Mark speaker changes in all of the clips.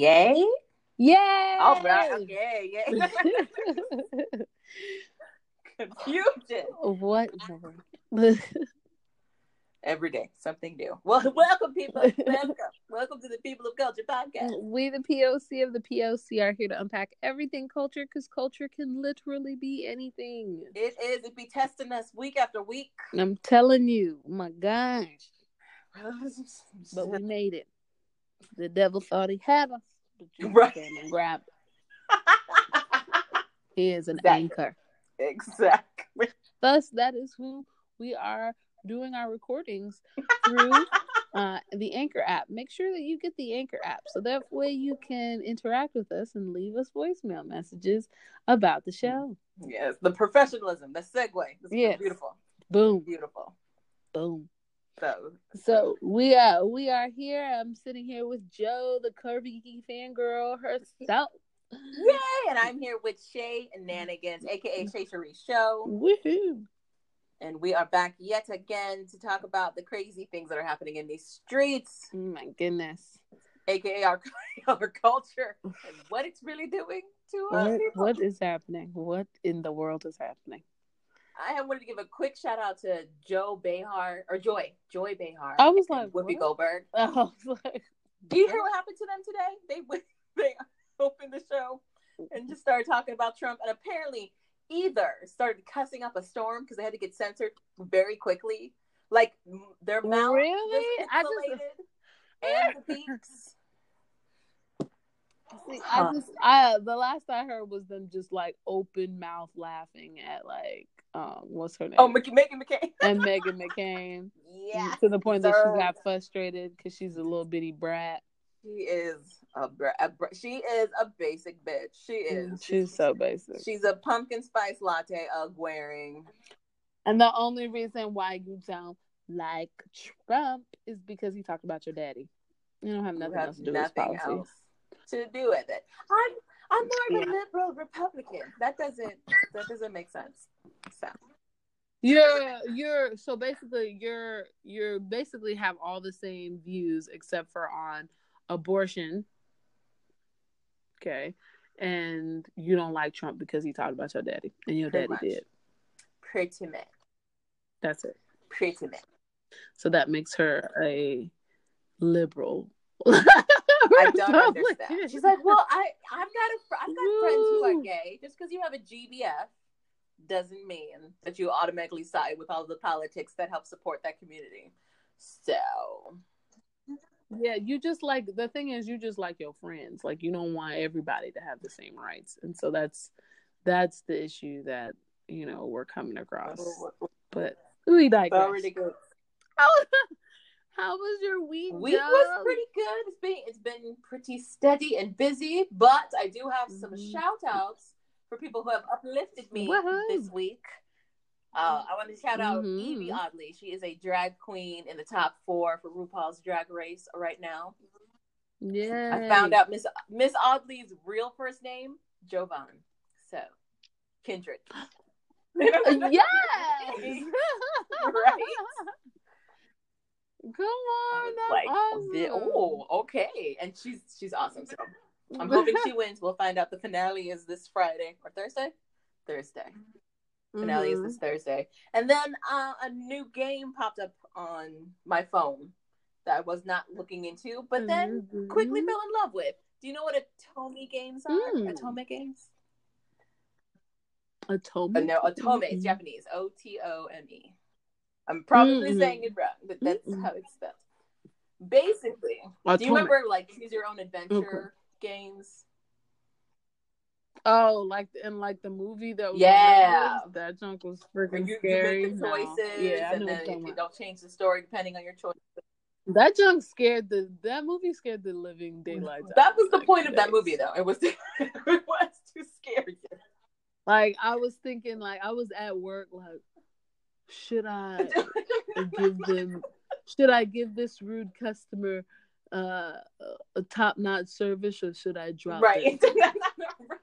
Speaker 1: Yay?
Speaker 2: Yay!
Speaker 1: All right. Okay. Yay. Confusion.
Speaker 2: what?
Speaker 1: Every day, something new. Well, welcome, people. Welcome. welcome to the People of Culture podcast.
Speaker 2: we, the POC of the POC, are here to unpack everything culture because culture can literally be anything.
Speaker 1: It is. It be testing us week after week.
Speaker 2: I'm telling you, my gosh. But we made it. The devil thought he had us, but you
Speaker 1: Right.
Speaker 2: came and grabbed. He is an
Speaker 1: Exactly.
Speaker 2: anchor.
Speaker 1: exactly.
Speaker 2: Thus, that is who we are doing our recordings through uh, the Anchor app. Make sure that you get the Anchor app so that way you can interact with us and leave us voicemail messages about the show.
Speaker 1: Yes, the professionalism, the segue. This
Speaker 2: Yes.
Speaker 1: beautiful.
Speaker 2: Boom,
Speaker 1: Beautiful.
Speaker 2: boom.
Speaker 1: So,
Speaker 2: So we are we are here. I'm sitting here with Joe, the curvy fangirl herself.
Speaker 1: yay! And I'm here with Shay and Nanigans, aka Shay Cherie Show.
Speaker 2: Woohoo!
Speaker 1: And we are back yet again to talk about the crazy things that are happening in these streets,
Speaker 2: Oh my goodness.
Speaker 1: aka our, our culture, and what it's really doing to us. People.
Speaker 2: what is happening? What in the world is happening?
Speaker 1: I wanted to give a quick shout out to Joe Behar or Joy, Joy Behar.
Speaker 2: I was like,
Speaker 1: Whoopi
Speaker 2: what?
Speaker 1: Goldberg.
Speaker 2: Was like,
Speaker 1: Do you hear what happened to them today? They went- they opened the show and just started talking about Trump, and apparently either started cussing up a storm because they had to get censored very quickly, like their mouth
Speaker 2: Really? I just-
Speaker 1: and the beaks.
Speaker 2: See. I just I the last I heard was them just like open mouth laughing at like um what's her name
Speaker 1: Oh, Meghan McCain.
Speaker 2: and Meghan McCain
Speaker 1: Yeah,
Speaker 2: to the point that she got frustrated because she's a little bitty brat.
Speaker 1: she is a, br- a br- she is a basic bitch. She is.
Speaker 2: She's so basic.
Speaker 1: She's a pumpkin spice latte ugg wearing.
Speaker 2: And the only reason why you don't like Trump is because he talked about your daddy. You don't have nothing
Speaker 1: have
Speaker 2: else to do with policy.
Speaker 1: else to do with it. I'm I'm more of a
Speaker 2: Yeah.
Speaker 1: liberal Republican. That doesn't that doesn't make sense. So
Speaker 2: You're you're so basically you're you're basically have all the same views except for on abortion. Okay. And you don't like Trump because he talked about your daddy. And your
Speaker 1: Pretty
Speaker 2: daddy
Speaker 1: much.
Speaker 2: did.
Speaker 1: pretty much,
Speaker 2: That's it.
Speaker 1: pretty much.
Speaker 2: So that makes her a liberal.
Speaker 1: I don't understand. She's like, well, I I've got a fr- I've got friends who are gay. Just because you have a GBF doesn't mean that you automatically side with all the politics that help support that community. So
Speaker 2: Yeah, you just like the thing is you just like your friends. Like you don't want everybody to have the same rights. And so that's that's the issue that, you know, we're coming across. But we digress.
Speaker 1: already good.
Speaker 2: How, how was your week?
Speaker 1: Week
Speaker 2: Joe?
Speaker 1: was pretty good. It's been it's been pretty steady and busy, but I do have some
Speaker 2: Mhm.
Speaker 1: shout outs for people who have uplifted me
Speaker 2: Woohoo.
Speaker 1: this week. Uh, I want to shout out
Speaker 2: Mhm.
Speaker 1: Yvie Oddly. She is a drag queen in the top four for RuPaul's Drag Race right now.
Speaker 2: Yeah.
Speaker 1: I found out Miss Miss Oddly's real first name, Jovan. So, Kindred.
Speaker 2: Yes.
Speaker 1: Right?
Speaker 2: Come on, that's
Speaker 1: like,
Speaker 2: awesome.
Speaker 1: oh, okay. And she's she's awesome. So I'm hoping she wins. We'll find out. The finale is this Friday or Thursday. Thursday. Finale is this Thursday. And then uh, a new game popped up on my phone that I was not looking into, but then
Speaker 2: Mhm.
Speaker 1: quickly fell in love with. Do you know what Otome games are?
Speaker 2: Mm.
Speaker 1: Otome games?
Speaker 2: Otome.
Speaker 1: Uh, no, Otome is. Japanese. O T O M E. I'm probably
Speaker 2: Mm-mm.
Speaker 1: saying it wrong, but that's
Speaker 2: Mm-mm.
Speaker 1: how it's spelled. Basically, do you remember like choose your own adventure games?
Speaker 2: Oh, like in like the movie that was
Speaker 1: Yeah.
Speaker 2: that junk was freaking
Speaker 1: you, you
Speaker 2: scary.
Speaker 1: make the
Speaker 2: No.
Speaker 1: choices,
Speaker 2: Yeah,
Speaker 1: and then
Speaker 2: you're
Speaker 1: if
Speaker 2: talking
Speaker 1: you don't change the story depending on your choice.
Speaker 2: That junk scared the that movie scared the living daylights. out
Speaker 1: That was the
Speaker 2: back
Speaker 1: point of that movie, though. It was it was to scare you.
Speaker 2: Like I was thinking, like I was at work, like should I give them? Should I give this rude customer uh, a top notch service, or should I drop
Speaker 1: right.
Speaker 2: it?
Speaker 1: right.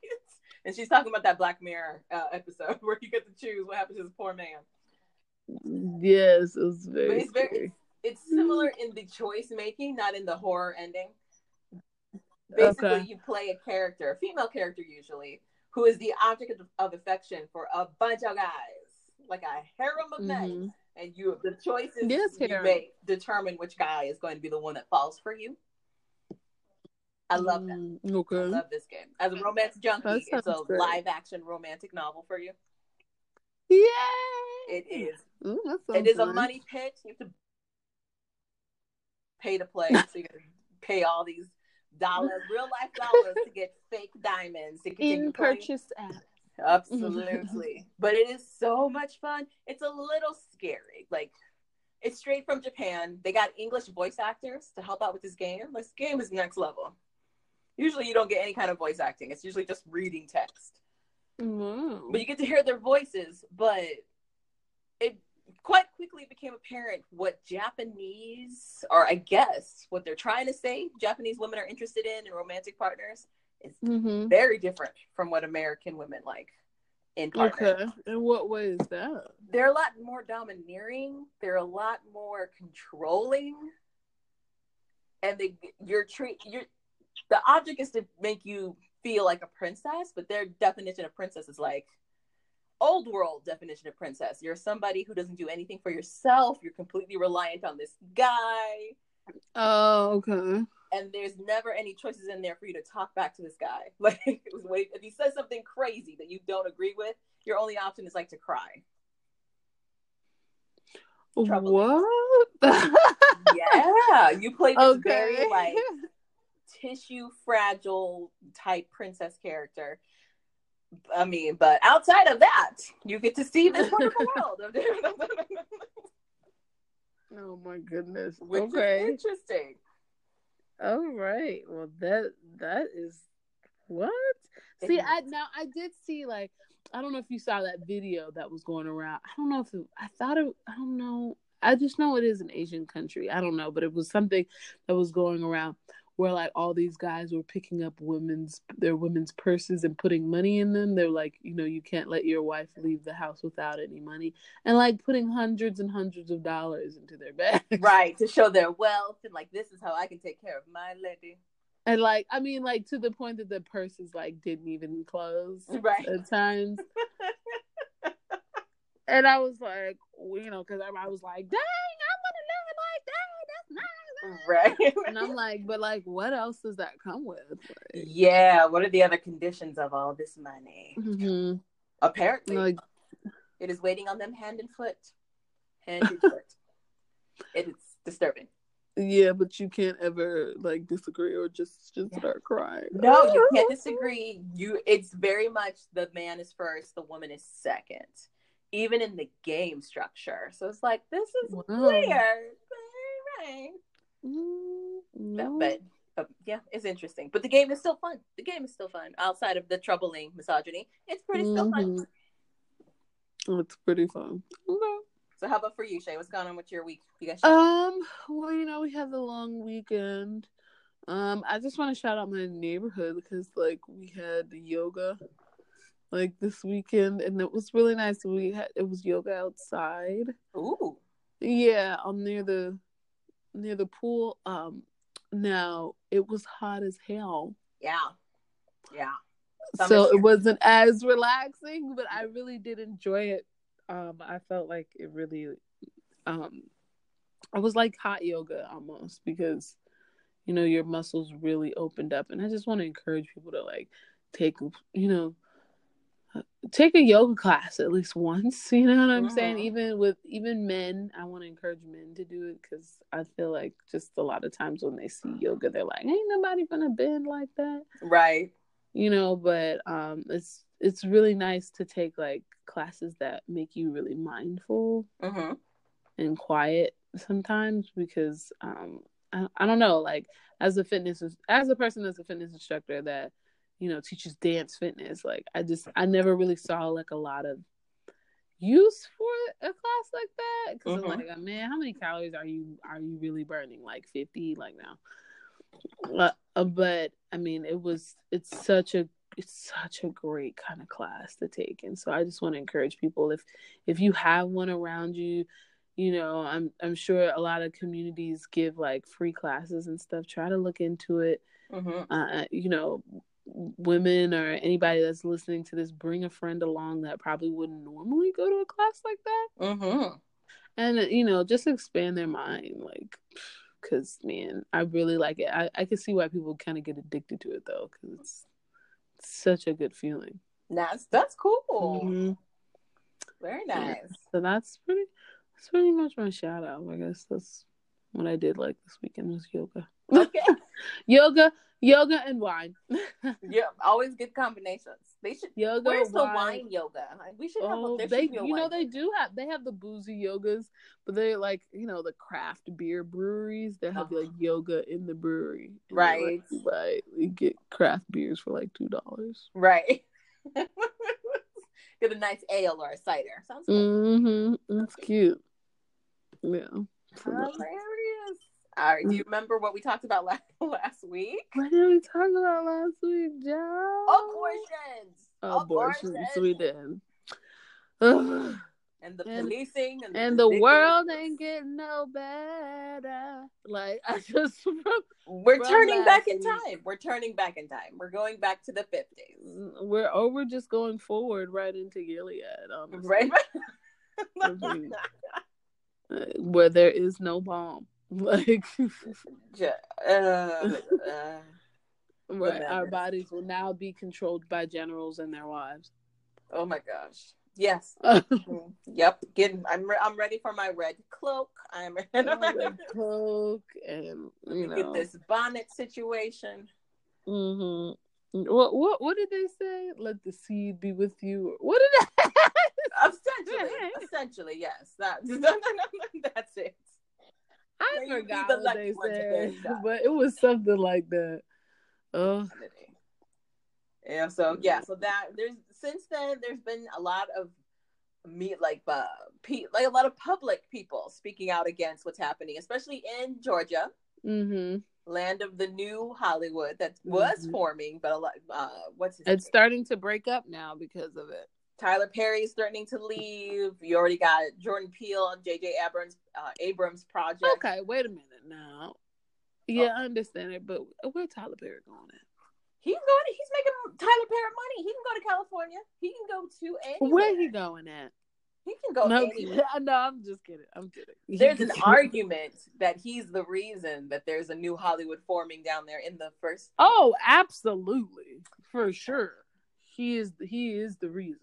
Speaker 1: And she's talking about that Black Mirror uh, episode where you get to choose what happens to this poor man.
Speaker 2: Yes, it was
Speaker 1: But
Speaker 2: very.
Speaker 1: it's very
Speaker 2: scary.
Speaker 1: it's, similar in the choice making, not in the horror ending. Basically,
Speaker 2: Okay.
Speaker 1: you play a character, a female character usually, who is the object of, of affection for a bunch of guys, like a harem of men.
Speaker 2: Mhm.
Speaker 1: And you, the choices
Speaker 2: Yes,
Speaker 1: you make determine which guy is going to be the one that falls for you. I love that.
Speaker 2: Mm,
Speaker 1: I love this game. As a romance junkie, it's a
Speaker 2: great.
Speaker 1: live action romantic novel for you.
Speaker 2: Yay!
Speaker 1: It is.
Speaker 2: Ooh,
Speaker 1: It is a money pit. You have to pay to play, so you can pay all these dollars, real life dollars, to get fake diamonds. To continue
Speaker 2: in purchase app.
Speaker 1: Absolutely, but it is so much fun. It's a little scary. Like it's straight from Japan. They got English voice actors to help out with this game. This game is next level. Usually, you don't get any kind of voice acting. It's usually just reading text
Speaker 2: Wow.
Speaker 1: but you get to hear their voices but it quite quickly became apparent what japanese or i guess what they're trying to say japanese women are interested in in romantic partners is
Speaker 2: Mm-hmm.
Speaker 1: very different from what american women like in partners
Speaker 2: Okay. In what way is that?
Speaker 1: they're a lot more domineering they're a lot more controlling and they you're treat you're the object is to make you feel like a princess but their definition of princess is like old world definition of princess you're somebody who doesn't do anything for yourself you're completely reliant on this guy
Speaker 2: Oh, okay.
Speaker 1: And there's never any choices in there for you to talk back to this guy like it was wait if he says something crazy that you don't agree with your only option is like to cry Trouble.
Speaker 2: What?
Speaker 1: yeah you play this
Speaker 2: okay.
Speaker 1: very like tissue fragile type princess character. I mean, but outside of that, you get to see this wonderful world
Speaker 2: oh my goodness.
Speaker 1: which
Speaker 2: okay.
Speaker 1: is interesting.
Speaker 2: All right. Well, that that is what. See, I now I did see like I don't know if you saw that video that was going around. I don't know if it, I thought it. I don't know. I just know it is an Asian country. I don't know, but it was something that was going around where like all these guys were picking up women's their women's purses and putting money in them. They're like, you know, you can't let your wife leave the house without any money, and like putting hundreds and hundreds of dollars into their bag.
Speaker 1: Right, to show their wealth and like this is how I can take care of my lady.
Speaker 2: And like, I mean, like to the point that the purses like didn't even close
Speaker 1: Right.
Speaker 2: at times. and I was like, you know, because I, I was like, dang, I want to live like that. That's nice.
Speaker 1: Right.
Speaker 2: And I'm like, but like, what else does that come with? Like,
Speaker 1: yeah, what are the other conditions of all this money?
Speaker 2: mhm.
Speaker 1: Apparently,
Speaker 2: like
Speaker 1: it is waiting on them hand and foot. Hand and foot. It is disturbing.
Speaker 2: yeah, but you can't ever like disagree or just just
Speaker 1: Yeah.
Speaker 2: start crying.
Speaker 1: No, you can't disagree. You it's very much the man is first, the woman is second. Even in the game structure. So it's like this is
Speaker 2: Wow.
Speaker 1: weird. But.
Speaker 2: Mm, no.
Speaker 1: but but yeah, it's interesting. But the game is still fun. The game is still fun. Outside of the troubling misogyny, it's pretty still fun.
Speaker 2: Mhm. It's pretty fun. Okay.
Speaker 1: So how about for you, Shay? What's going on with your week? You guys
Speaker 2: Um, well, you know, we had the long weekend. Um, I just want to shout out my neighborhood because like we had yoga like this weekend and it was really nice. We had it was yoga outside.
Speaker 1: Ooh.
Speaker 2: Yeah, um near the near the pool. Um now it was hot as hell.
Speaker 1: Yeah. Yeah.
Speaker 2: so it wasn't as relaxing, but I really did enjoy it. Um, I felt like it really, um, it was like hot yoga almost because, you know, your muscles really opened up, and I just want to encourage people to like take, you know, take a yoga class at least once. You know what I'm saying?
Speaker 1: Mhm.
Speaker 2: Even with even men, I want to encourage men to do it because I feel like just a lot of times when they see yoga, they're like, "Ain't nobody gonna bend like that."
Speaker 1: Right.
Speaker 2: you know but um it's it's really nice to take like classes that make you really mindful
Speaker 1: Mm-hmm.
Speaker 2: and quiet sometimes because um I, I don't know like as a fitness as a person as a fitness instructor that you know teaches dance fitness. Like i just i never really saw like a lot of use for a class like that. Because i'm like man how many calories are you are you really burning? Like 50 like now uh, uh, but I mean, it was it's such a it's such a great kind of class to take, and so I just want to encourage people if if you have one around you, you know, I'm I'm sure a lot of communities give like free classes and stuff. Try to look into it.
Speaker 1: Mm-hmm.
Speaker 2: Uh, you know, women or anybody that's listening to this, bring a friend along that probably wouldn't normally go to a class like that.
Speaker 1: Mm-hmm.
Speaker 2: And you know, just expand their mind, like, because man, I really like it. I I can see why people kind of get addicted to it though, because it's, it's such a good feeling.
Speaker 1: That's that's cool.
Speaker 2: Mhm.
Speaker 1: Very
Speaker 2: Yeah.
Speaker 1: nice.
Speaker 2: So that's pretty. That's pretty much my shout out. I guess that's what I did like this weekend was yoga.
Speaker 1: Okay.
Speaker 2: yoga, yoga, and wine.
Speaker 1: yeah, always good combinations. They should.
Speaker 2: yoga,
Speaker 1: Where's the
Speaker 2: wine.
Speaker 1: wine yoga? Like, we should have.
Speaker 2: Oh,
Speaker 1: a,
Speaker 2: they
Speaker 1: should be a
Speaker 2: you know
Speaker 1: wine
Speaker 2: they do have they have the boozy yogas, but they're like you know the craft beer breweries that have
Speaker 1: Uh-huh.
Speaker 2: like yoga in the brewery.
Speaker 1: Right.
Speaker 2: Like, right. You get craft beers for like two dollars.
Speaker 1: Right. Get a nice ale or a cider. Sounds good.
Speaker 2: Mm-hmm. That's cute. Yeah.
Speaker 1: Hilarious. All right. Do you remember what we talked about last, last week?
Speaker 2: What did we talk about last week, John?
Speaker 1: Abortions.
Speaker 2: Abortions.
Speaker 1: Abortions.
Speaker 2: We did. Ugh.
Speaker 1: And the policing and,
Speaker 2: and the
Speaker 1: ridiculous-
Speaker 2: world ain't getting no better. Like I just
Speaker 1: We're
Speaker 2: from
Speaker 1: turning back in
Speaker 2: week.
Speaker 1: time. We're turning back in time. We're going back to the fifties.
Speaker 2: we're oh we're just going forward right into Gilead, honestly.
Speaker 1: Right.
Speaker 2: Uh, where there is no bomb. Like
Speaker 1: uh, uh,
Speaker 2: right, our bodies will now be controlled by generals and their wives.
Speaker 1: oh my gosh. Yes. Mm, Yep. Getting. I'm. Re- I'm ready for my red cloak. I'm ready.
Speaker 2: Red Coke and you
Speaker 1: Get
Speaker 2: know
Speaker 1: this bonnet situation.
Speaker 2: hmm What what what did they say? Let the seed be with you. What did they?
Speaker 1: Essentially, essentially, yes. That, that's it.
Speaker 2: I forgot
Speaker 1: the
Speaker 2: what they said, but it was something like that. Oh,
Speaker 1: Yeah. So yeah. So that there's since then there's been a lot of meet like uh pe- like a lot of public people speaking out against what's happening, especially in Georgia,
Speaker 2: hmm
Speaker 1: land of the new Hollywood that was
Speaker 2: Mhm.
Speaker 1: forming, but a lot. Uh, what's
Speaker 2: it's
Speaker 1: name?
Speaker 2: starting to break up now because of it.
Speaker 1: Tyler Perry's threatening to leave. You already got Jordan Peele and J.J. Abrams uh, Abrams project.
Speaker 2: Okay, wait a minute now. Yeah, I understand it, but where Tyler Perry going at?
Speaker 1: He's going. He's making Tyler Perry money. He can go to California. He can go to anywhere.
Speaker 2: Where he going at?
Speaker 1: He can go
Speaker 2: no,
Speaker 1: anywhere.
Speaker 2: no, I'm just kidding. I'm kidding.
Speaker 1: There's an argument that he's the reason that there's a new Hollywood forming down there in the first.
Speaker 2: Oh, absolutely, for sure. He is. He is the reason.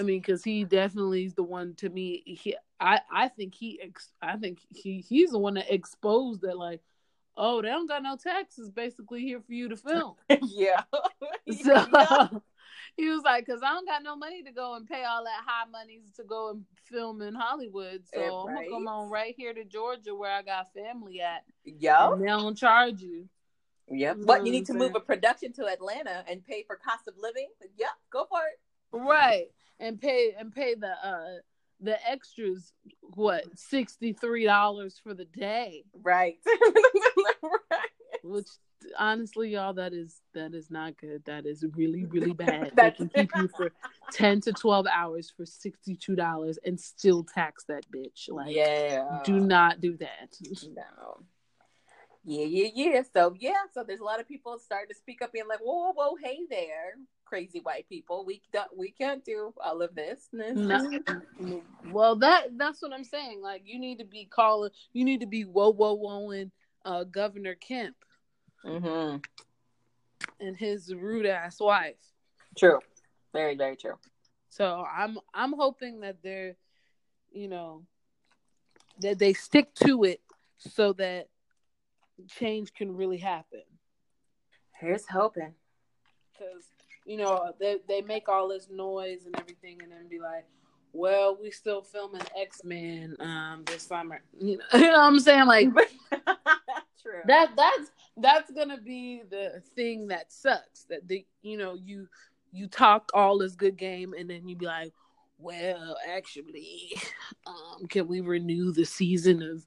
Speaker 1: Yeah.
Speaker 2: I mean, because he definitely is the one. To me, he. I. I think he. Ex, I think he. He's the one that exposed that. Like, oh, they don't got no taxes. Basically, here for you to film.
Speaker 1: yeah.
Speaker 2: So
Speaker 1: Yeah.
Speaker 2: he was like, "Cause I don't got no money to go and pay all that high monies to go and film in Hollywood. So
Speaker 1: Eh,
Speaker 2: I'm gonna come on right here to Georgia where I got family at.
Speaker 1: Yep.
Speaker 2: And they don't charge you.
Speaker 1: Yep.
Speaker 2: You know
Speaker 1: But you need to move a production to Atlanta and pay for cost of living. Yep. Go for it.
Speaker 2: right and pay and pay the uh the extras what sixty three dollars for the day
Speaker 1: Right. right.
Speaker 2: which honestly y'all that is that is not good that is really really bad they can keep you for 10 to 12 hours for 62 dollars and still tax that bitch like
Speaker 1: yeah.
Speaker 2: do not do that
Speaker 1: No. Yeah, yeah, yeah. So yeah, so there's a lot of people starting to speak up, being like, "Whoa, whoa, whoa, hey there, crazy white people. We don't, we can't do all of this."
Speaker 2: No. well that that's what i'm saying like you need to be calling you need to be whoa whoa whoaing uh governor kemp
Speaker 1: hmm
Speaker 2: and his rude ass wife
Speaker 1: True. Very, very true.
Speaker 2: So I'm I'm hoping that they're, you know, that they stick to it so that change can really happen.
Speaker 1: Here's hoping.
Speaker 2: Because you know they they make all this noise and everything, and then be like, "Well, we still filming X Men um this summer." You know, you know what I'm saying? Like
Speaker 1: true.
Speaker 2: that that's that's gonna be the thing that sucks. That the you know you you talk all this good game, and then you be like, well, actually, um, can we renew the season of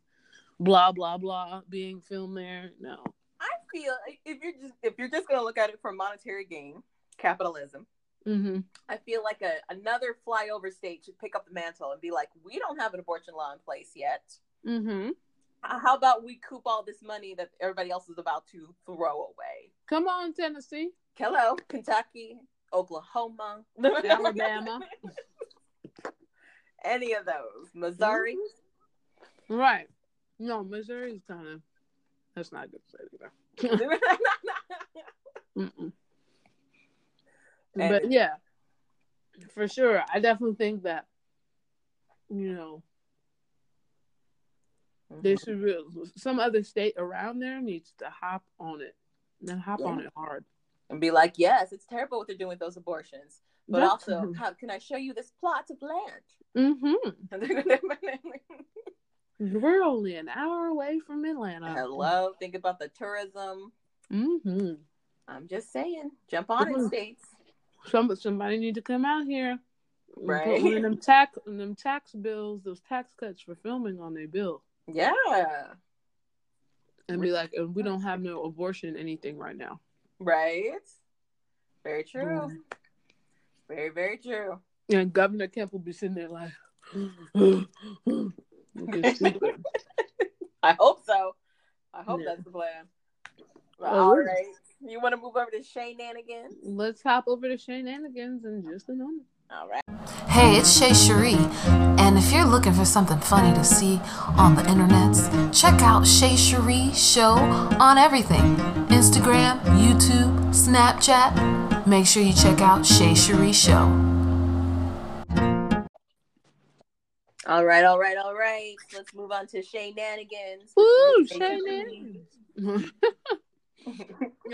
Speaker 2: blah blah blah being filmed there? No.
Speaker 1: I feel if you're just if you're just gonna look at it for monetary gain, capitalism.
Speaker 2: Mm-hmm.
Speaker 1: I feel like a another flyover state should pick up the mantle and be like, we don't have an abortion law in place yet.
Speaker 2: Mm-hmm.
Speaker 1: How about we coop all this money that everybody else is about to throw away?
Speaker 2: Come on, Tennessee.
Speaker 1: Hello, Kentucky, Oklahoma,
Speaker 2: Alabama.
Speaker 1: any of those, Missouri.
Speaker 2: Right. No, Missouri's kind of. That's not a good to say either. But yeah, for sure. I definitely think that, you know, they should, re- some other state around there needs to hop on it and hop on it hard.
Speaker 1: and be like, yes, it's terrible what they're doing with those abortions, but
Speaker 2: That's-
Speaker 1: also, how can I show you this plot of land?
Speaker 2: Mhm. We're only an hour away from Atlanta.
Speaker 1: Hello, think about the tourism.
Speaker 2: Mm-hmm.
Speaker 1: I'm just saying, jump on it,
Speaker 2: Mhm.
Speaker 1: states.
Speaker 2: Some, somebody need to come out here. and
Speaker 1: Right.
Speaker 2: Put them tax, them tax bills, those tax cuts for filming on their bill.
Speaker 1: Yeah,
Speaker 2: and be like, and we don't have no abortion anything right now.
Speaker 1: right. Very true.
Speaker 2: Mm.
Speaker 1: Very, very true.
Speaker 2: And Governor Kemp will be sitting there like, looking stupid.
Speaker 1: I hope so. I hope
Speaker 2: Yeah.
Speaker 1: that's the plan. All
Speaker 2: we're-
Speaker 1: right. You want to move over to Shay Nanigans?
Speaker 2: Let's hop over to Shenanigans in just a moment.
Speaker 1: All right.
Speaker 3: Hey, it's Shay Cherie, and if you're looking for something funny to see on the internets, check out Shay Cherie Show on everything Instagram, YouTube, Snapchat. Make sure you check out Shay Cherie Show.
Speaker 1: All right, all right, all right. Let's move on to Shay Nanigans.
Speaker 2: Woo,
Speaker 1: Shay
Speaker 2: Shenanigans.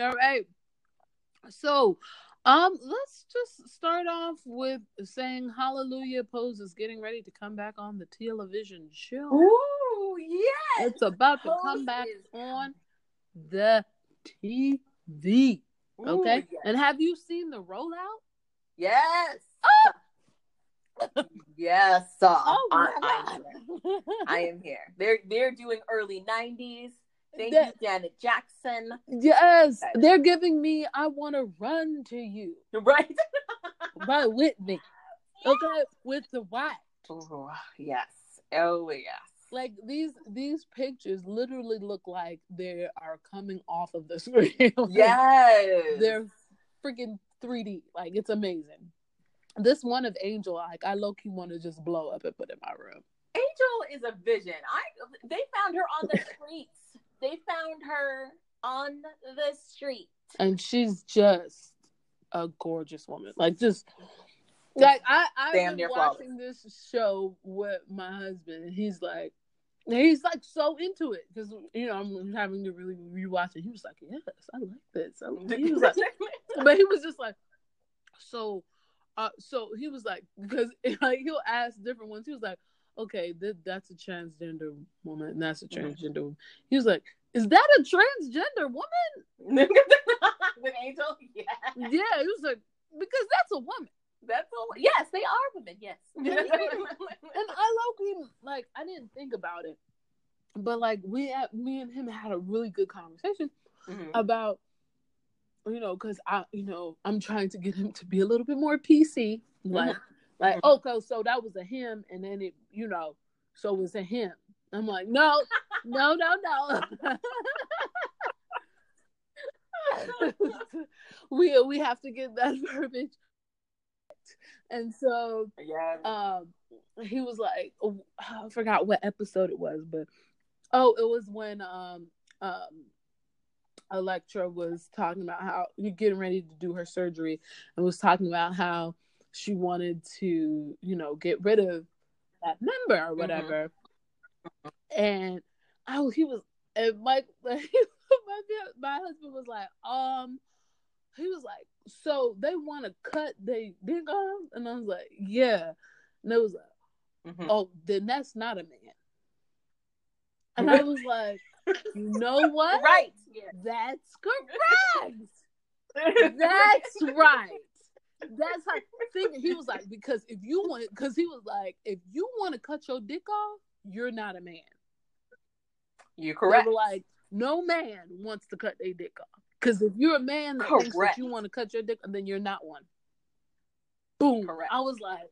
Speaker 2: All right. So, um, let's just start off with saying Hallelujah Pose is getting ready to come back on the television show.
Speaker 1: Ooh, yes.
Speaker 2: It's about to come back
Speaker 1: is-
Speaker 2: on the TV.
Speaker 1: Ooh,
Speaker 2: Okay.
Speaker 1: yes.
Speaker 2: And have you seen the rollout?
Speaker 1: Yes. Yes. uh,
Speaker 2: Oh
Speaker 1: I,
Speaker 2: my
Speaker 1: I. Am here. They're they're doing early '90s. Thank
Speaker 2: That-
Speaker 1: you, Janet Jackson.
Speaker 2: yes,
Speaker 1: Okay.
Speaker 2: they're giving me "I Want to Run to You"
Speaker 1: Right.
Speaker 2: by Whitney. Okay, with the white.
Speaker 1: Ooh, yes. Oh yes.
Speaker 2: Like these these pictures literally look like they are coming off of the screen. Like,
Speaker 1: Yes.
Speaker 2: they're freaking 3D. Like it's amazing. This one of Angel, like I low key want to just blow up and put in my room.
Speaker 1: Angel is a vision. I they found her on the streets. They found her on the street.
Speaker 2: and she's just a gorgeous woman. Like just like I I've
Speaker 1: Damn near
Speaker 2: watching this show with my husband, and he's like, he's like so into it because you know I'm having to really rewatch it. He was like, yes, I like this. I- He was like, but he was just like, so, uh, so he was like, because like he'll ask different ones. He was like, okay, th- that's a transgender woman, and that's a
Speaker 1: Mhm.
Speaker 2: transgender. woman. He was like, is that a transgender woman?
Speaker 1: With Angel, yeah.
Speaker 2: Yeah, he was like, because that's a woman.
Speaker 1: That's all. Yes, they are women. Yes.
Speaker 2: And I low like I didn't think about it, but like we had, me and him had a really good conversation
Speaker 1: Mhm.
Speaker 2: about you know because I you know I'm trying to get him to be a little bit more PC like like
Speaker 1: Mhm.
Speaker 2: okay so that was a him and then it you know so it was a him I'm like no no no no we we have to get that verbiage and so
Speaker 1: yeah.
Speaker 2: um he was like oh, I forgot what episode it was, but oh, it was when um um Elektra was talking about how you're getting ready to do her surgery and was talking about how she wanted to, you know, get rid of that member or whatever. And oh, he was and Mike my my husband was like, um he was like, so they want to cut they dick off, and I was like, yeah, and it was like,
Speaker 1: Mhm.
Speaker 2: oh, then that's not a man. And I was like, you know what?
Speaker 1: Right. Yeah.
Speaker 2: That's correct. That's right. That's how think he was like, because if you want because he was like, if you want to cut your dick off, you're not a man.
Speaker 1: You're correct.
Speaker 2: like, no man wants to cut their dick off. Because if you're a man that thinks that
Speaker 1: Correct.
Speaker 2: you want to cut your dick, and then you're not one. Boom.
Speaker 1: Correct.
Speaker 2: I was like,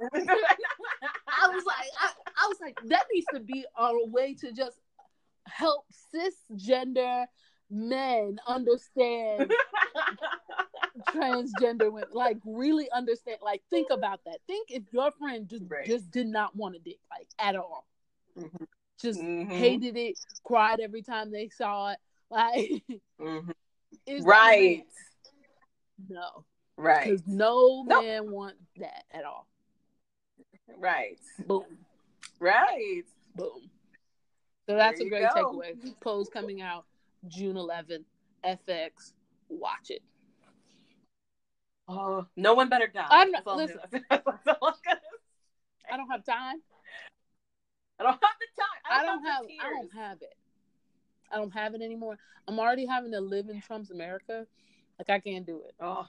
Speaker 2: I was like, I, I was like, that needs to be our way to just help cisgender men understand transgender women. Like really understand. Like think about that. Think if your friend just
Speaker 1: Right.
Speaker 2: just did not want a dick, like at all.
Speaker 1: Mhm.
Speaker 2: Just
Speaker 1: Mhm.
Speaker 2: hated it, cried every time they saw it. Like
Speaker 1: Mhm.
Speaker 2: is
Speaker 1: Right.
Speaker 2: no,
Speaker 1: Right.
Speaker 2: because no
Speaker 1: Nope.
Speaker 2: man want that at all.
Speaker 1: Right.
Speaker 2: Boom.
Speaker 1: Right.
Speaker 2: Boom. So that's
Speaker 1: There
Speaker 2: a great
Speaker 1: go.
Speaker 2: takeaway. Pose coming out June 11th. FX. Watch it.
Speaker 1: Oh, no one better die.
Speaker 2: I'm not- listen.
Speaker 1: I'm gonna say.
Speaker 2: I don't have time.
Speaker 1: I don't have the time.
Speaker 2: I don't
Speaker 1: the
Speaker 2: have. I don't have it. I don't have it anymore. I'm already having to live in Trump's America. Like I can't do it.
Speaker 1: Oh.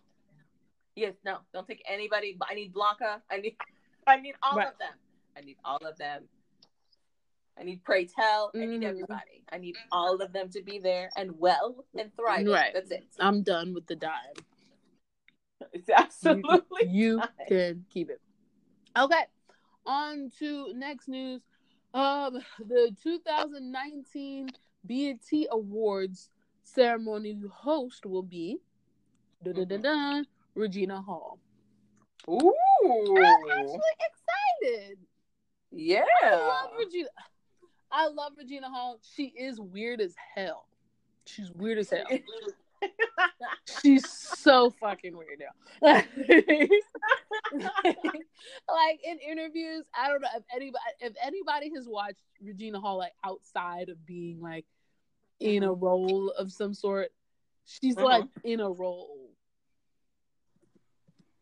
Speaker 1: Yes, no, don't take anybody. I need Blanca. I need I need all
Speaker 2: Right.
Speaker 1: of them. I need all of them. I need Pray Tell. I need
Speaker 2: Mhm.
Speaker 1: everybody. I need all of them to be there and well and thriving.
Speaker 2: Right.
Speaker 1: That's it.
Speaker 2: I'm done with the dime.
Speaker 1: It's absolutely
Speaker 2: you
Speaker 1: fine.
Speaker 2: can keep it. Okay. On to next news. Um, the 2019 BET Awards ceremony host will be dun, dun, dun, dun, Regina Hall.
Speaker 1: Ooh.
Speaker 2: I'm actually excited.
Speaker 1: yeah.
Speaker 2: I love Regina. I love Regina Hall. She is weird as hell. She's weird as hell. She's so fucking weird now. like in interviews, I don't know if anybody if anybody has watched Regina Hall like outside of being like in a role of some sort. She's
Speaker 1: Mhm.
Speaker 2: like in a role.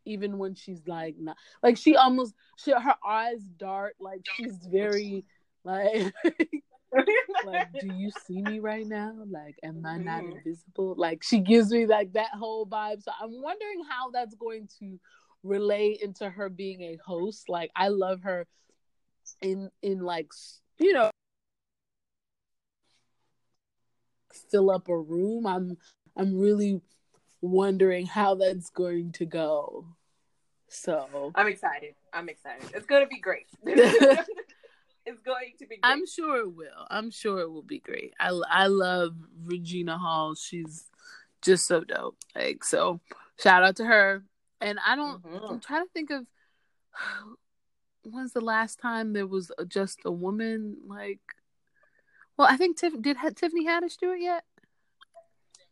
Speaker 2: Even when she's like not like she almost she her eyes dart like she's very like like do you see me right now like am i not
Speaker 1: Mhm.
Speaker 2: invisible like she gives me like that whole vibe so i'm wondering how that's going to relate into her being a host like i love her in in like you know fill up a room i'm i'm really wondering how that's going to go so
Speaker 1: I'm excited. I'm excited. It's gonna be great. it's going to be great.
Speaker 2: I'm sure it will. I'm sure it will be great. I I love Regina Hall. She's just so dope. Like so, shout out to her. And I don't.
Speaker 1: Mhm.
Speaker 2: I'm trying to think of when's the last time there was just a woman like. Well, I think Tiff did Tiffany Haddish do it yet.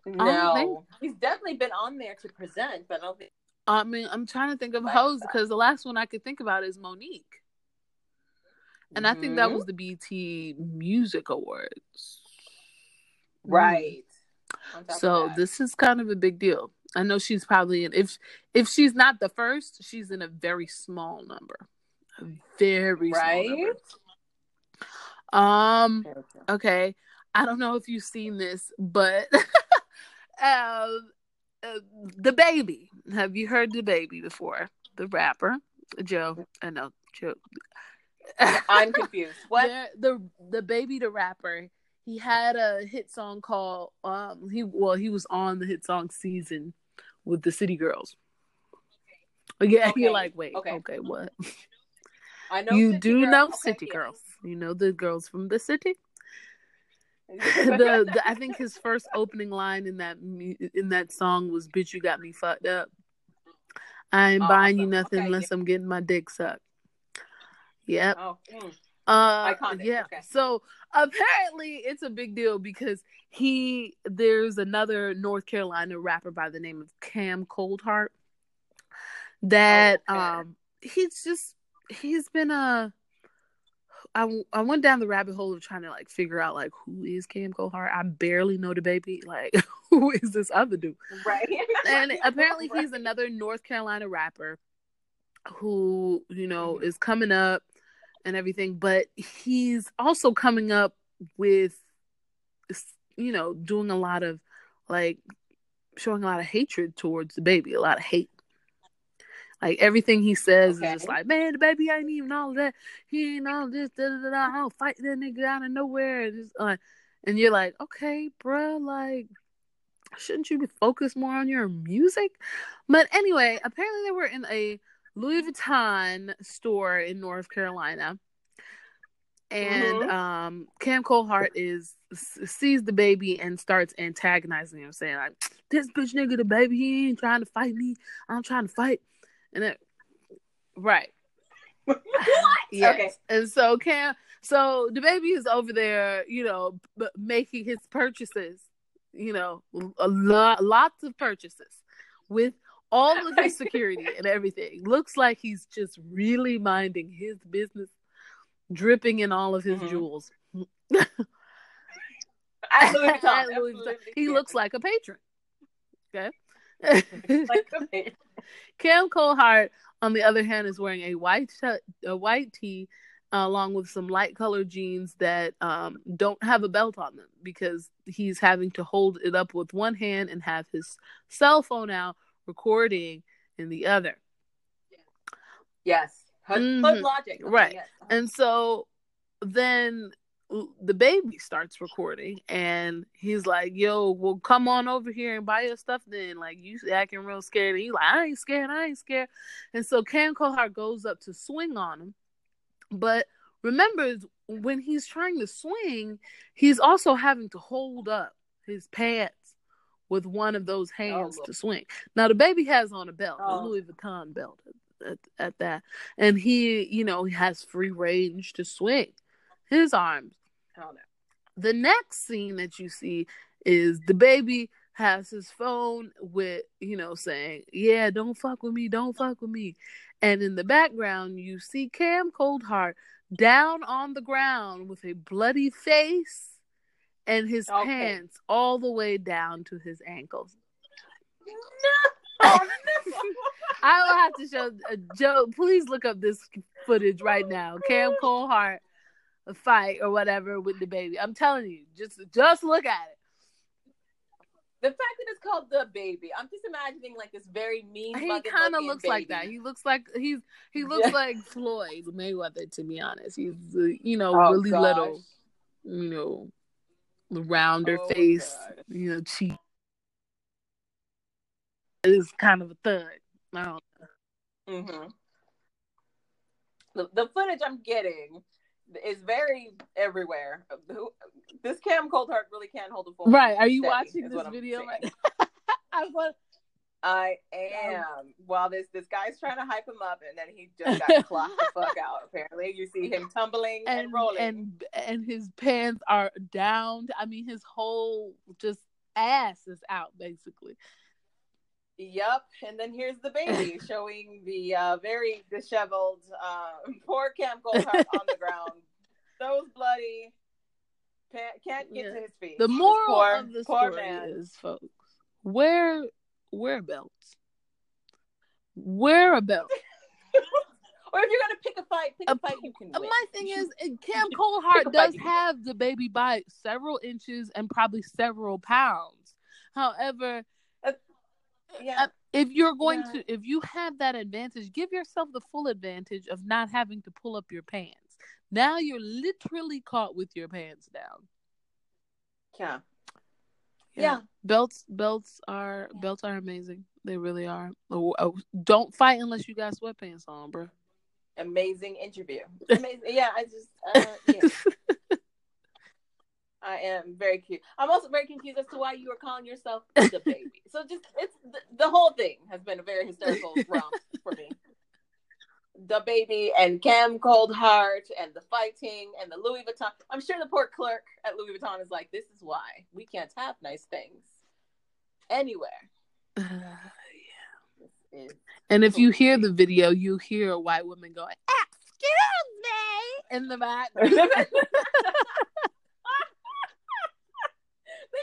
Speaker 1: No, he's definitely been on there to present, but I don't think.
Speaker 2: I mean, I'm trying to think of hoes because the last one I could think about is Monique, and I think that
Speaker 1: Mhm.
Speaker 2: was the BET Music Awards.
Speaker 1: right. On top of
Speaker 2: So this is kind of a big deal. I know she's probably in if if she's not the first, she's in a very small number. A very small
Speaker 1: right.
Speaker 2: Um okay. I don't know if you've seen this, but um uh, DaBaby. Have you heard DaBaby before? The rapper, Joe. I know, Joe.
Speaker 1: I'm confused. What?
Speaker 2: There- the DaBaby the rapper he had a hit song called um he well he was on the hit song season with the city girls yeah
Speaker 1: Okay,
Speaker 2: you're like wait okay,
Speaker 1: okay.
Speaker 2: what
Speaker 1: I know
Speaker 2: you do
Speaker 1: Girl.
Speaker 2: know
Speaker 1: Okay,
Speaker 2: city
Speaker 1: yes.
Speaker 2: girls you know the girls from the city the, the i think his first opening line in that in that song was bitch you got me fucked up i ain't buying you nothing
Speaker 1: Okay,
Speaker 2: unless i'm getting my dick sucked yep
Speaker 1: oh, mm.
Speaker 2: Uh,
Speaker 1: Iconic,
Speaker 2: yeah.
Speaker 1: okay.
Speaker 2: So apparently, it's a big deal because he there's another North Carolina rapper by the name of Cam Coldheart that
Speaker 1: Oh, okay.
Speaker 2: um he's just he's been a. I, I went down the rabbit hole of trying to like figure out like who is Cam Coldheart. I barely know DaBaby. Like who is this other dude?
Speaker 1: right.
Speaker 2: and apparently he's another North Carolina rapper who you know
Speaker 1: Mhm.
Speaker 2: is coming up and everything, but he's also coming up with you know doing a lot of like showing a lot of hatred towards DaBaby, a lot of hate. Like everything he says
Speaker 1: Okay.
Speaker 2: is just like, man, DaBaby ain't even all of that. He ain't all this. Da, da, da, da. I'll fight that nigga out of nowhere. And, just, uh, and you're like, okay, bruh, like shouldn't you be focused more on your music? But anyway, apparently they were in a Louis Vuitton store in North Carolina. And
Speaker 1: Mhm.
Speaker 2: um, Cam Coldheart is sees DaBaby and starts antagonizing him, saying like, "This bitch nigga, DaBaby, he ain't trying to fight me. I'm trying to fight." And it, right, yes.
Speaker 1: Okay.
Speaker 2: And so Cam, so DaBaby is over there, you know, b- making his purchases, you know, a lot, lots of purchases with all of his security and everything. Looks like he's just really minding his business, dripping in all of his
Speaker 1: Mhm.
Speaker 2: jewels.
Speaker 1: Louis Vuitton.
Speaker 2: At Louis Vuitton. He looks like a patron. Okay.
Speaker 1: like a baby.
Speaker 2: Cam Coldheart, on the other hand, is wearing a white t- a white tee uh, along with some light colored jeans that um, don't have a belt on them because he's having to hold it up with one hand and have his cell phone out recording in the other.
Speaker 1: Yes. Hood,
Speaker 2: Mhm.
Speaker 1: hood logic. Okay,
Speaker 2: Right.
Speaker 1: yes.
Speaker 2: And so then DaBaby starts recording and he's like, Yo, well, come on over here and buy your stuff then. Like, you acting real scared. And he's like, I ain't scared. I ain't scared. And so Cam Coldheart goes up to swing on him. But remember, when he's trying to swing, he's also having to hold up his pants with one of those hands
Speaker 1: Oh.
Speaker 2: to swing. Now, DaBaby has on a belt, a
Speaker 1: Oh.
Speaker 2: Louis Vuitton belt at, at that. And he, you know, he has free range to swing his arms.
Speaker 1: Oh, no.
Speaker 2: The next scene that you see is DaBaby has his phone with, you know, saying, Yeah, don't fuck with me, don't fuck with me. And in the background, you see Cam Coldheart down on the ground with a bloody face and his
Speaker 1: Okay.
Speaker 2: pants all the way down to his ankles.
Speaker 1: Oh, no.
Speaker 2: I will have to show uh, Joe. Please look up this footage right now. Cam Coldheart a fight or whatever with DaBaby. I'm telling you, just just look at it.
Speaker 1: The fact that it's called DaBaby, I'm just imagining like this very mean.
Speaker 2: He kind of looks like that. He looks like he's he looks
Speaker 1: Yeah.
Speaker 2: like Floyd Mayweather. To be honest, he's uh, you know
Speaker 1: Oh,
Speaker 2: really
Speaker 1: gosh.
Speaker 2: little, you know, rounder
Speaker 1: Oh,
Speaker 2: face,
Speaker 1: God.
Speaker 2: you know, cheek. Is kind of a thug. I don't
Speaker 1: hmm The, the footage I'm getting is very everywhere. Who- This Cam Coldheart really can't hold a phone.
Speaker 2: Right. Are you watching this video right I want
Speaker 1: I am. While this this guy's trying to hype him up, and then he just got clocked the fuck out. Apparently, you see him tumbling and,
Speaker 2: and
Speaker 1: rolling.
Speaker 2: and and his pants are down. I mean, his whole just ass is out basically.
Speaker 1: Yep. And then here's DaBaby showing the uh, very disheveled uh, poor Cam Coldheart on the ground, those bloody, pa- can't get
Speaker 2: Yeah.
Speaker 1: to his feet.
Speaker 2: The moral
Speaker 1: poor,
Speaker 2: of the story
Speaker 1: man.
Speaker 2: is, folks, wear wear belts. Wear a belt.
Speaker 1: Or if you're gonna pick a fight, pick a,
Speaker 2: A-
Speaker 1: fight you can
Speaker 2: Uh,
Speaker 1: win.
Speaker 2: My thing is, uh, Cam Coldheart does have DaBaby by several inches and probably several pounds. However,
Speaker 1: yeah,
Speaker 2: uh, if you're going
Speaker 1: Yeah.
Speaker 2: to, if you have that advantage, give yourself the full advantage of not having to pull up your pants. Now you're literally caught with your pants down.
Speaker 1: yeah, yeah.
Speaker 2: belts belts are belts are amazing they really are Oh, oh, don't fight unless you got sweatpants on bro
Speaker 1: Amazing interview. Amazing. Yeah, I just, uh, yeah. I am very cute. I'm also very confused as to why you were calling yourself DaBaby. So just it's the, the whole thing has been a very hysterical romp for me. DaBaby and Cam Coldheart and the fighting and the Louis Vuitton. I'm sure the poor clerk at Louis Vuitton is like, "This is why we can't have nice things anywhere." This is
Speaker 2: and if you hear the video you hear a white woman going excuse me in the back
Speaker 1: they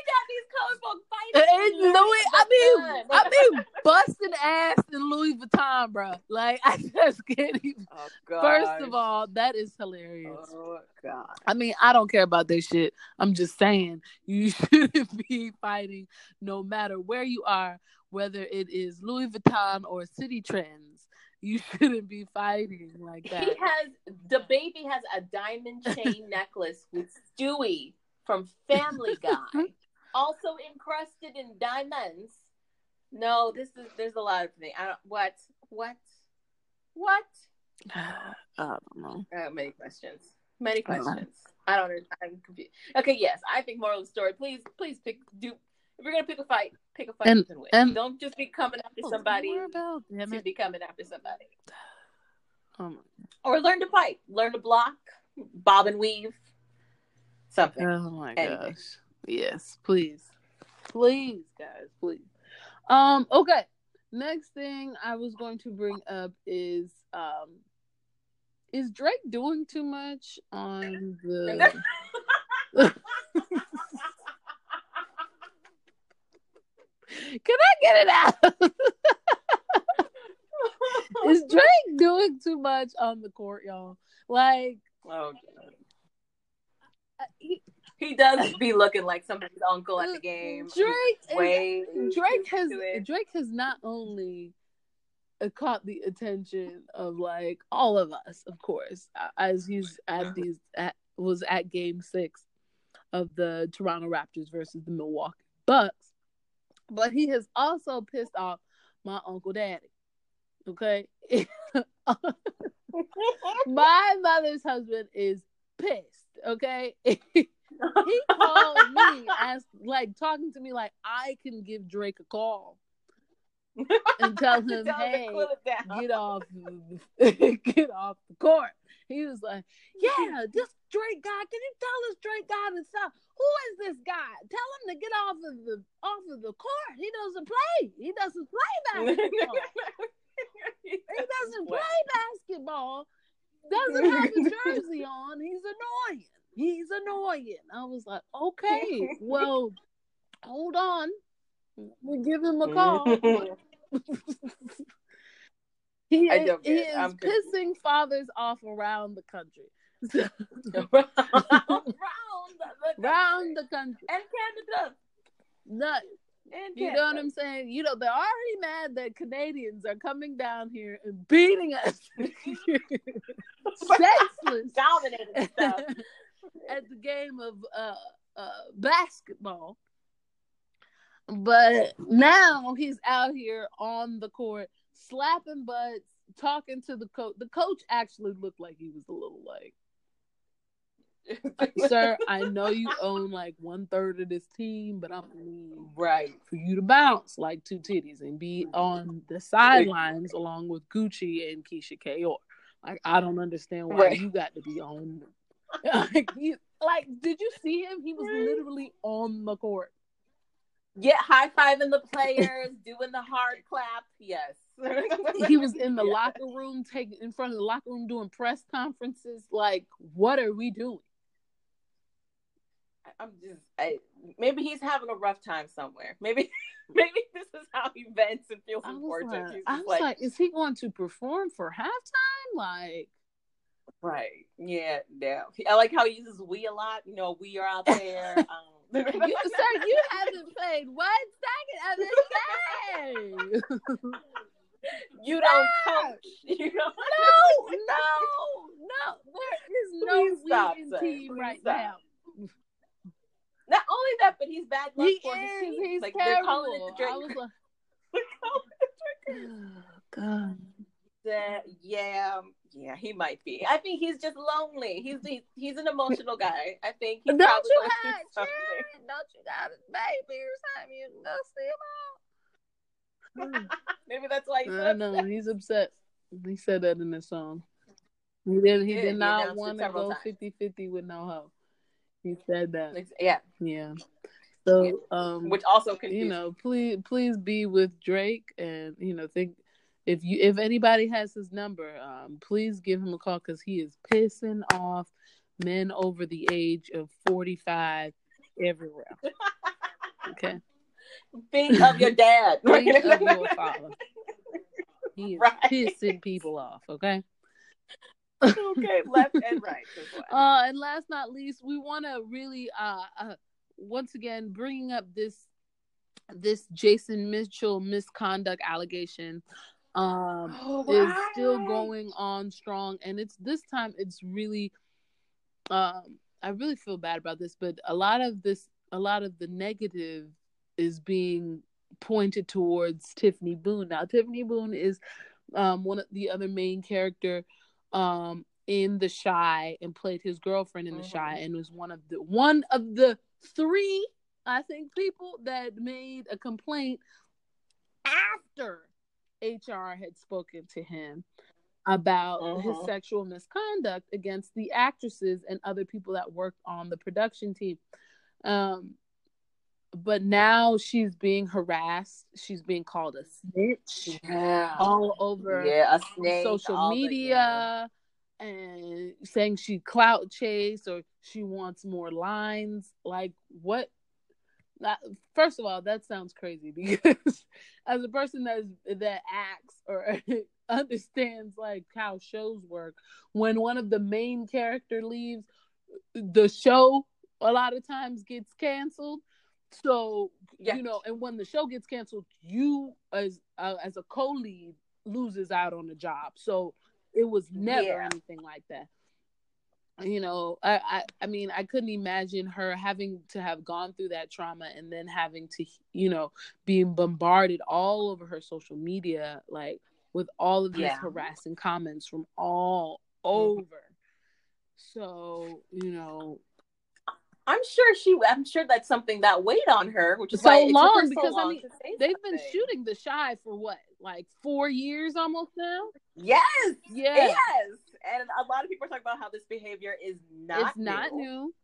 Speaker 1: got these colorful
Speaker 2: and
Speaker 1: fighting.
Speaker 2: Louis, I mean,
Speaker 1: Good.
Speaker 2: I mean, busting ass in Louis Vuitton, bro. Like, I just can't even.
Speaker 1: Oh, gosh.
Speaker 2: First of all, that is hilarious.
Speaker 1: oh god.
Speaker 2: I mean, I don't care about this shit. I'm just saying you shouldn't be fighting no matter where you are, whether it is Louis Vuitton or Citi Trends. You shouldn't be fighting like that.
Speaker 1: He has DaBaby has a diamond chain necklace with Stewie from Family Guy, also encrusted in diamonds. No, this is there's a lot of things. I don't what what What?
Speaker 2: I don't know.
Speaker 1: Uh, many questions. Many
Speaker 2: I don't know.
Speaker 1: questions. I don't. under- I'm confused. Okay, yes, I think moral of the story. Please, please pick. Do if you're gonna pick a fight, pick a fight
Speaker 2: And-
Speaker 1: can win.
Speaker 2: and-
Speaker 1: don't just be coming after somebody.
Speaker 2: We're about,
Speaker 1: To be coming after somebody,
Speaker 2: Um,
Speaker 1: or learn to fight, learn to block, bob and weave, something.
Speaker 2: oh my
Speaker 1: Anything.
Speaker 2: gosh. Yes, please. Please, guys, please. Um, okay. Next thing I was going to bring up is um is Drake doing too much on the Can I get it out? is Drake doing too much on the court, y'all? Like
Speaker 1: oh, God.
Speaker 2: uh, he,
Speaker 1: he does be looking like somebody's uncle at the game.
Speaker 2: Drake is Drake has. Drake has not only uh, caught the attention of like all of us, of course, uh, as he's at these at, was at Game Six of the Toronto Raptors versus the Milwaukee Bucks, but he has also pissed off my uncle Daddy. Okay, my mother's husband is pissed. Okay. He called me as like talking to me like I can give Drake a call and tell him,
Speaker 1: Tell
Speaker 2: hey, get off, get off the court. He was like, yeah, this Drake guy. Can you tell this Drake guy to stop? Who is this guy? Tell him to get off of the off of the court. He doesn't play. He doesn't play basketball. he doesn't play basketball. Doesn't have a jersey on. He's annoying. He's annoying. I was like, okay, well, hold on. We'll give him a mm. call. he
Speaker 1: I
Speaker 2: is, he is
Speaker 1: I'm
Speaker 2: pissing fathers off around the country.
Speaker 1: Round the
Speaker 2: around the country.
Speaker 1: and Canada.
Speaker 2: Nut.
Speaker 1: And
Speaker 2: You know what I'm saying? You know, they're already mad that Canadians are coming down here and beating us. Senseless.
Speaker 1: Dominated stuff.
Speaker 2: at the game of uh, uh, basketball. But now he's out here on the court slapping butts, talking to the coach. The coach actually looked like he was a little like, "Sir, I know you own like one third of this team, but I'm
Speaker 1: right.
Speaker 2: for you to bounce like two titties and be on the sidelines along with Gucci and Keyshia Ka'oir. Like I don't understand why
Speaker 1: Right.
Speaker 2: you got to be on. Like, he, like, did you see him? He was literally on the court.
Speaker 1: Yeah, high fiving the players, doing the hard clap. Yes.
Speaker 2: He was in the
Speaker 1: Yeah.
Speaker 2: locker room, taking in front of the locker room doing press conferences. Like, what are we doing?
Speaker 1: I'm just I, maybe he's having a rough time somewhere. Maybe maybe this is how he vents and feels
Speaker 2: I was
Speaker 1: important.
Speaker 2: like, I was like, is he going to perform for halftime? Like,
Speaker 1: right. Yeah, yeah. I like how he uses we a lot. You know, we are out there. Um,
Speaker 2: you, sir, you haven't played one second of this game.
Speaker 1: you don't
Speaker 2: Stop.
Speaker 1: coach. You don't
Speaker 2: No, no, no. There is no winning
Speaker 1: sir.
Speaker 2: team
Speaker 1: Please
Speaker 2: right
Speaker 1: stop.
Speaker 2: now.
Speaker 1: Not only that, but he's bad luck
Speaker 2: He
Speaker 1: for his
Speaker 2: is.
Speaker 1: team.
Speaker 2: He's
Speaker 1: like
Speaker 2: terrible.
Speaker 1: they're calling it the Drake.
Speaker 2: Like,
Speaker 1: They're calling it the Drake.
Speaker 2: oh, God.
Speaker 1: That- yeah, yeah, he might be. I think he's just lonely. He's he's, he's an emotional guy. I think he's
Speaker 2: Don't
Speaker 1: probably
Speaker 2: you
Speaker 1: going
Speaker 2: have
Speaker 1: something.
Speaker 2: Sharon? Don't you got a baby or something? You can go see him out.
Speaker 1: Maybe that's why he's so
Speaker 2: I know
Speaker 1: upset.
Speaker 2: he's upset. He said that in the song. He did. He
Speaker 1: Yeah,
Speaker 2: did not want to go
Speaker 1: times.
Speaker 2: 50-50 with no hoe. He said that.
Speaker 1: Yeah,
Speaker 2: Yeah. So,
Speaker 1: Yeah.
Speaker 2: um,
Speaker 1: which also confused
Speaker 2: you know, please, please be with Drake, and you know, think if you if anybody has his number, um, please give him a call because he is pissing off men over the age of forty five everywhere. Okay,
Speaker 1: Think of your dad.
Speaker 2: think of your father. He is
Speaker 1: Right.
Speaker 2: pissing people off. Okay.
Speaker 1: okay, left and right.
Speaker 2: Uh, and last not least, we want to really, uh, uh, once again, bringing up this this Jason Mitchell misconduct allegation. Um,
Speaker 1: Oh,
Speaker 2: is still going on strong, and it's this time it's really, um, I really feel bad about this, but a lot of this, a lot of the negative is being pointed towards Tiffany Boone. Now, Tiffany Boone is um, one of the other main character um, in The Chi and played his girlfriend in The
Speaker 1: Mhm.
Speaker 2: Chi and was one of the one of the three, I think, people that made a complaint after HR had spoken to him about his
Speaker 1: Mhm.
Speaker 2: sexual misconduct against the actresses and other people that worked on the production team. Um, but now she's being harassed. She's being called a snitch
Speaker 1: Yeah.
Speaker 2: all over
Speaker 1: Yeah, a snake.
Speaker 2: social
Speaker 1: the-
Speaker 2: media
Speaker 1: yeah.
Speaker 2: and saying she clout chase or she wants more lines. Like what? That, first of all, that sounds crazy because as a person that is, that acts or understands like how shows work, when one of the main character leaves, the show a lot of times gets canceled. So
Speaker 1: Yeah.
Speaker 2: you know, and when the show gets canceled, you as uh, as a co-lead loses out on the job. So it was never
Speaker 1: Yeah.
Speaker 2: anything like that. You know, I, I I mean, I couldn't imagine her having to have gone through that trauma and then having to, you know, being bombarded all over her social media, like with all of these
Speaker 1: Yeah.
Speaker 2: harassing comments from all mm-hmm. over. So, you know,
Speaker 1: I'm sure she. I'm sure that's something that weighed on her, which is
Speaker 2: So
Speaker 1: why
Speaker 2: long,
Speaker 1: so
Speaker 2: because, I mean, they've been shooting The Chi for what, like four years almost now?
Speaker 1: Yes.
Speaker 2: Yeah.
Speaker 1: Yes. And a lot of people are talking about how this behavior is not
Speaker 2: it's not new.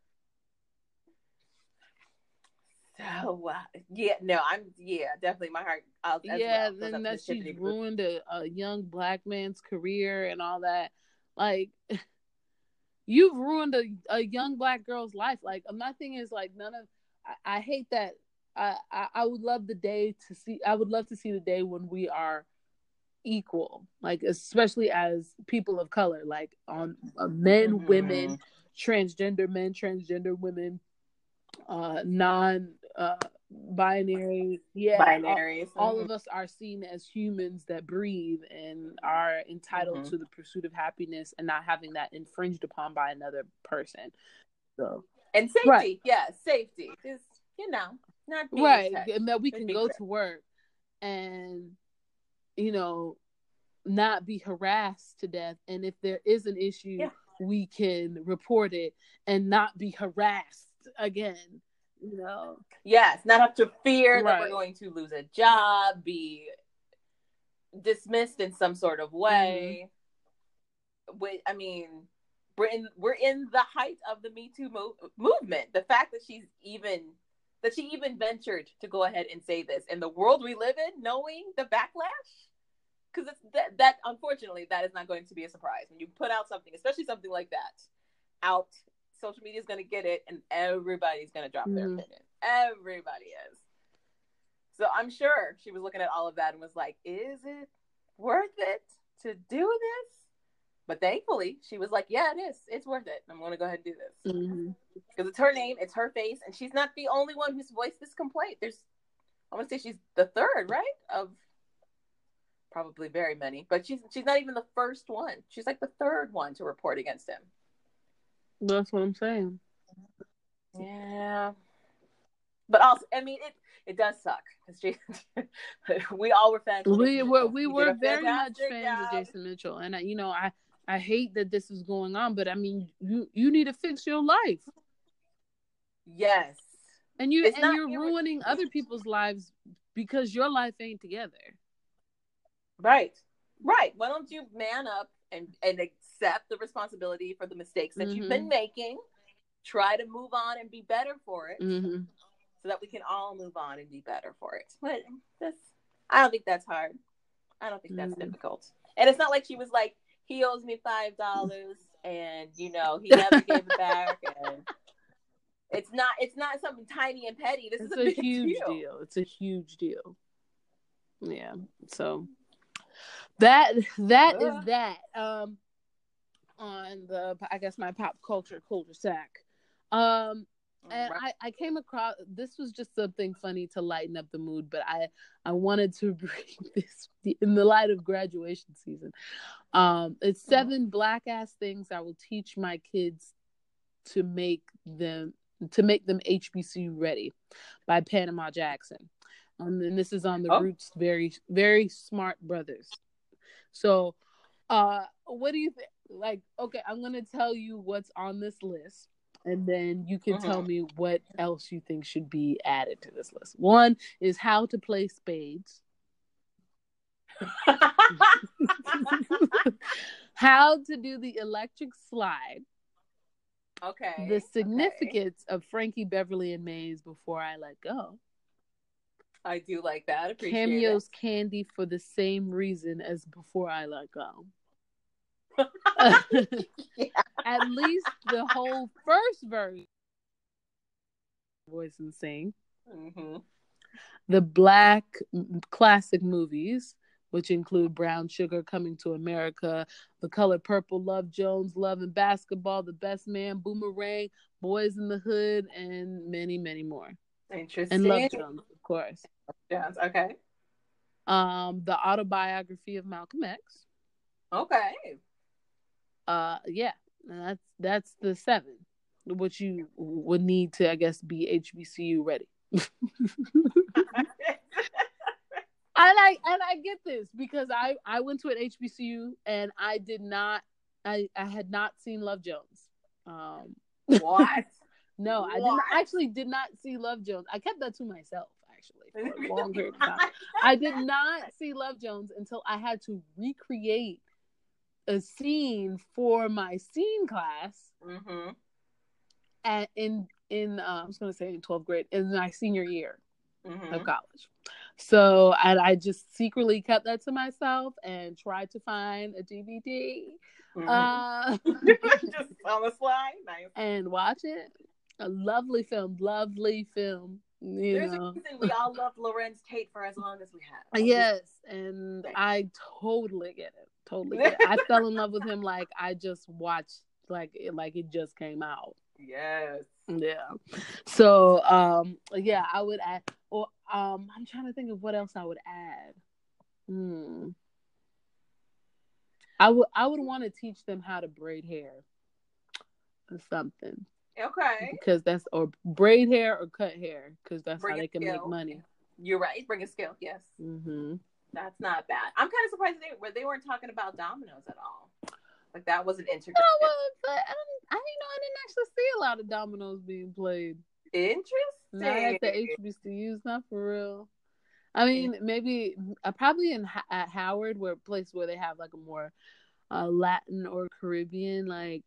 Speaker 1: So uh, yeah, no, I'm yeah, definitely my heart. I'll, as
Speaker 2: yeah,
Speaker 1: well,
Speaker 2: then that
Speaker 1: to
Speaker 2: she's ruined a, a young black man's career and all that. Like, you've ruined a, a young black girl's life. Like, my thing is like none of. I, I hate that. I, I I would love the day to see. I would love to see the day when we are equal. Like, especially as people of color. Like on uh, men,
Speaker 1: Mhm.
Speaker 2: women, transgender men, transgender women, uh, non uh, binary, yeah, all-
Speaker 1: binaries.
Speaker 2: all
Speaker 1: Mhm.
Speaker 2: of us are seen as humans that breathe and are entitled
Speaker 1: Mhm.
Speaker 2: to the pursuit of happiness and not having that infringed upon by another person. So
Speaker 1: and safety,
Speaker 2: Right.
Speaker 1: yeah, safety. Just you know, not being
Speaker 2: right, and that we can go to work and you know not be harassed to death, and if there is an issue,
Speaker 1: Yeah.
Speaker 2: we can report it and not be harassed again. You know,
Speaker 1: Yes, not have to fear that we're going to lose a job, be dismissed in some sort of way.
Speaker 2: Mm-hmm.
Speaker 1: Wait, I mean, we're in we're in the height of the Me Too mo- movement. The fact that she's even that she even ventured to go ahead and say this in the world we live in, knowing the backlash, because it's that that unfortunately that is not going to be a surprise when you put out something, especially something like that, out. Social media is going to get it, and everybody's going to drop their
Speaker 2: Mhm.
Speaker 1: opinion. Everybody is. So I'm sure she was looking at all of that and was like, "Is it worth it to do this?" But thankfully, she was like, "Yeah, it is. It's worth it. I'm going to go ahead and do this
Speaker 2: Mhm.
Speaker 1: because it's her name, it's her face, and she's not the only one who's voiced this complaint. There's, I want to say she's the third, right? Of probably very many, but she's she's not even the first one. She's like the third one to report against him.
Speaker 2: that's what I'm saying.
Speaker 1: Yeah. But also, I mean, it it does suck because Jason. we all were fans. of
Speaker 2: we
Speaker 1: Jason
Speaker 2: were
Speaker 1: Mitchell.
Speaker 2: we were very much fans of. Jason Mitchell, and I, you know I I hate that this is going on, but I mean you you need to fix your life,
Speaker 1: Yes,
Speaker 2: and you
Speaker 1: it's
Speaker 2: and you're
Speaker 1: irre-
Speaker 2: ruining other people's lives because your life ain't together.
Speaker 1: right, right. Why don't you man up and and accept the responsibility for the mistakes that you've been making? Try to move on and be better for it,
Speaker 2: Mm-hmm.
Speaker 1: so that we can all move on and be better for it. But this, I don't think that's hard. I don't think that's
Speaker 2: Mhm.
Speaker 1: difficult. And it's not like she was like, he owes me five dollars, and you know he never gave it back, and it's not it's not something tiny and petty. This
Speaker 2: It's
Speaker 1: is a,
Speaker 2: a huge
Speaker 1: deal.
Speaker 2: deal. It's a huge deal. Yeah. So that that is that. Um on the I guess my pop culture culture sack. Um and
Speaker 1: Right.
Speaker 2: I, I came across this was just something funny to lighten up the mood, but I I wanted to bring this in the light of graduation season. Um, it's
Speaker 1: Mhm.
Speaker 2: seven black ass things I will teach my kids to make them to make them HBCU ready by Panama Jackson. Um, and this is on the
Speaker 1: Oh.
Speaker 2: Roots very Very Smart Brothas. So, uh, what do you think? Like, okay, I'm gonna tell you what's on this list, and then you can tell
Speaker 1: Mhm.
Speaker 2: me what else you think should be added to this list. One is how to play spades. how to do the electric slide.
Speaker 1: okay.
Speaker 2: The
Speaker 1: okay.
Speaker 2: significance of Frankie Beverly and Maze before I let go.
Speaker 1: I do like that. Appreciate
Speaker 2: Cameo's candy for the same reason as before I let go. At least the whole first verse voice and sing.
Speaker 1: it. hmm
Speaker 2: The black classic movies, which include Brown Sugar, Coming to America, The Color Purple, Love Jones, Love and Basketball, The Best Man, Boomerang, Boyz n the Hood, and many, many more.
Speaker 1: Interesting.
Speaker 2: And Love Jones, of course.
Speaker 1: Jones. Okay.
Speaker 2: Um, the autobiography of Malcolm X.
Speaker 1: Okay.
Speaker 2: Uh, yeah, that's that's the seven, which you would need to, I guess, be HBCU ready. and I and I get this because I I went to an HBCU and I did not I I had not seen Love Jones. Um,
Speaker 1: what?
Speaker 2: no, I didn't, actually did not see Love Jones. I kept that to myself actually for a long period of time. I did not see Love Jones until I had to recreate a scene for my scene class
Speaker 1: hmm
Speaker 2: at in in uh, I was going to say in 12th grade in my senior year
Speaker 1: hmm
Speaker 2: of college. So and I just secretly kept that to myself and tried to find a DVD
Speaker 1: Mm-hmm.
Speaker 2: uh,
Speaker 1: Just on the slide. Nice.
Speaker 2: and watch it. A lovely film, lovely film. You
Speaker 1: There's
Speaker 2: know.
Speaker 1: a reason we all love Larenz Tate for as long as we have.
Speaker 2: Yes, and I totally get it. Totally. I fell in love with him like I just watched like it like it just came out.
Speaker 1: Yes.
Speaker 2: Yeah. So um yeah, I would add or um I'm trying to think of what else I would add. Hmm. I would I would want to teach them how to braid hair or something
Speaker 1: Okay.
Speaker 2: because that's or braid hair or cut hair because that's
Speaker 1: Bring
Speaker 2: how they can make money.
Speaker 1: You're right. Bring a skill. Yes.
Speaker 2: hmm
Speaker 1: That's not bad. I'm kind of surprised they were they weren't talking about dominoes at all. Like that wasn't integrated.
Speaker 2: Oh, well, but I, didn't, I didn't know I didn't actually see a lot of dominoes being played.
Speaker 1: Interesting.
Speaker 2: Not at the HBCUs, not for real. I mean, maybe uh, probably in at Howard, where a place where they have like a more uh, Latin or Caribbean like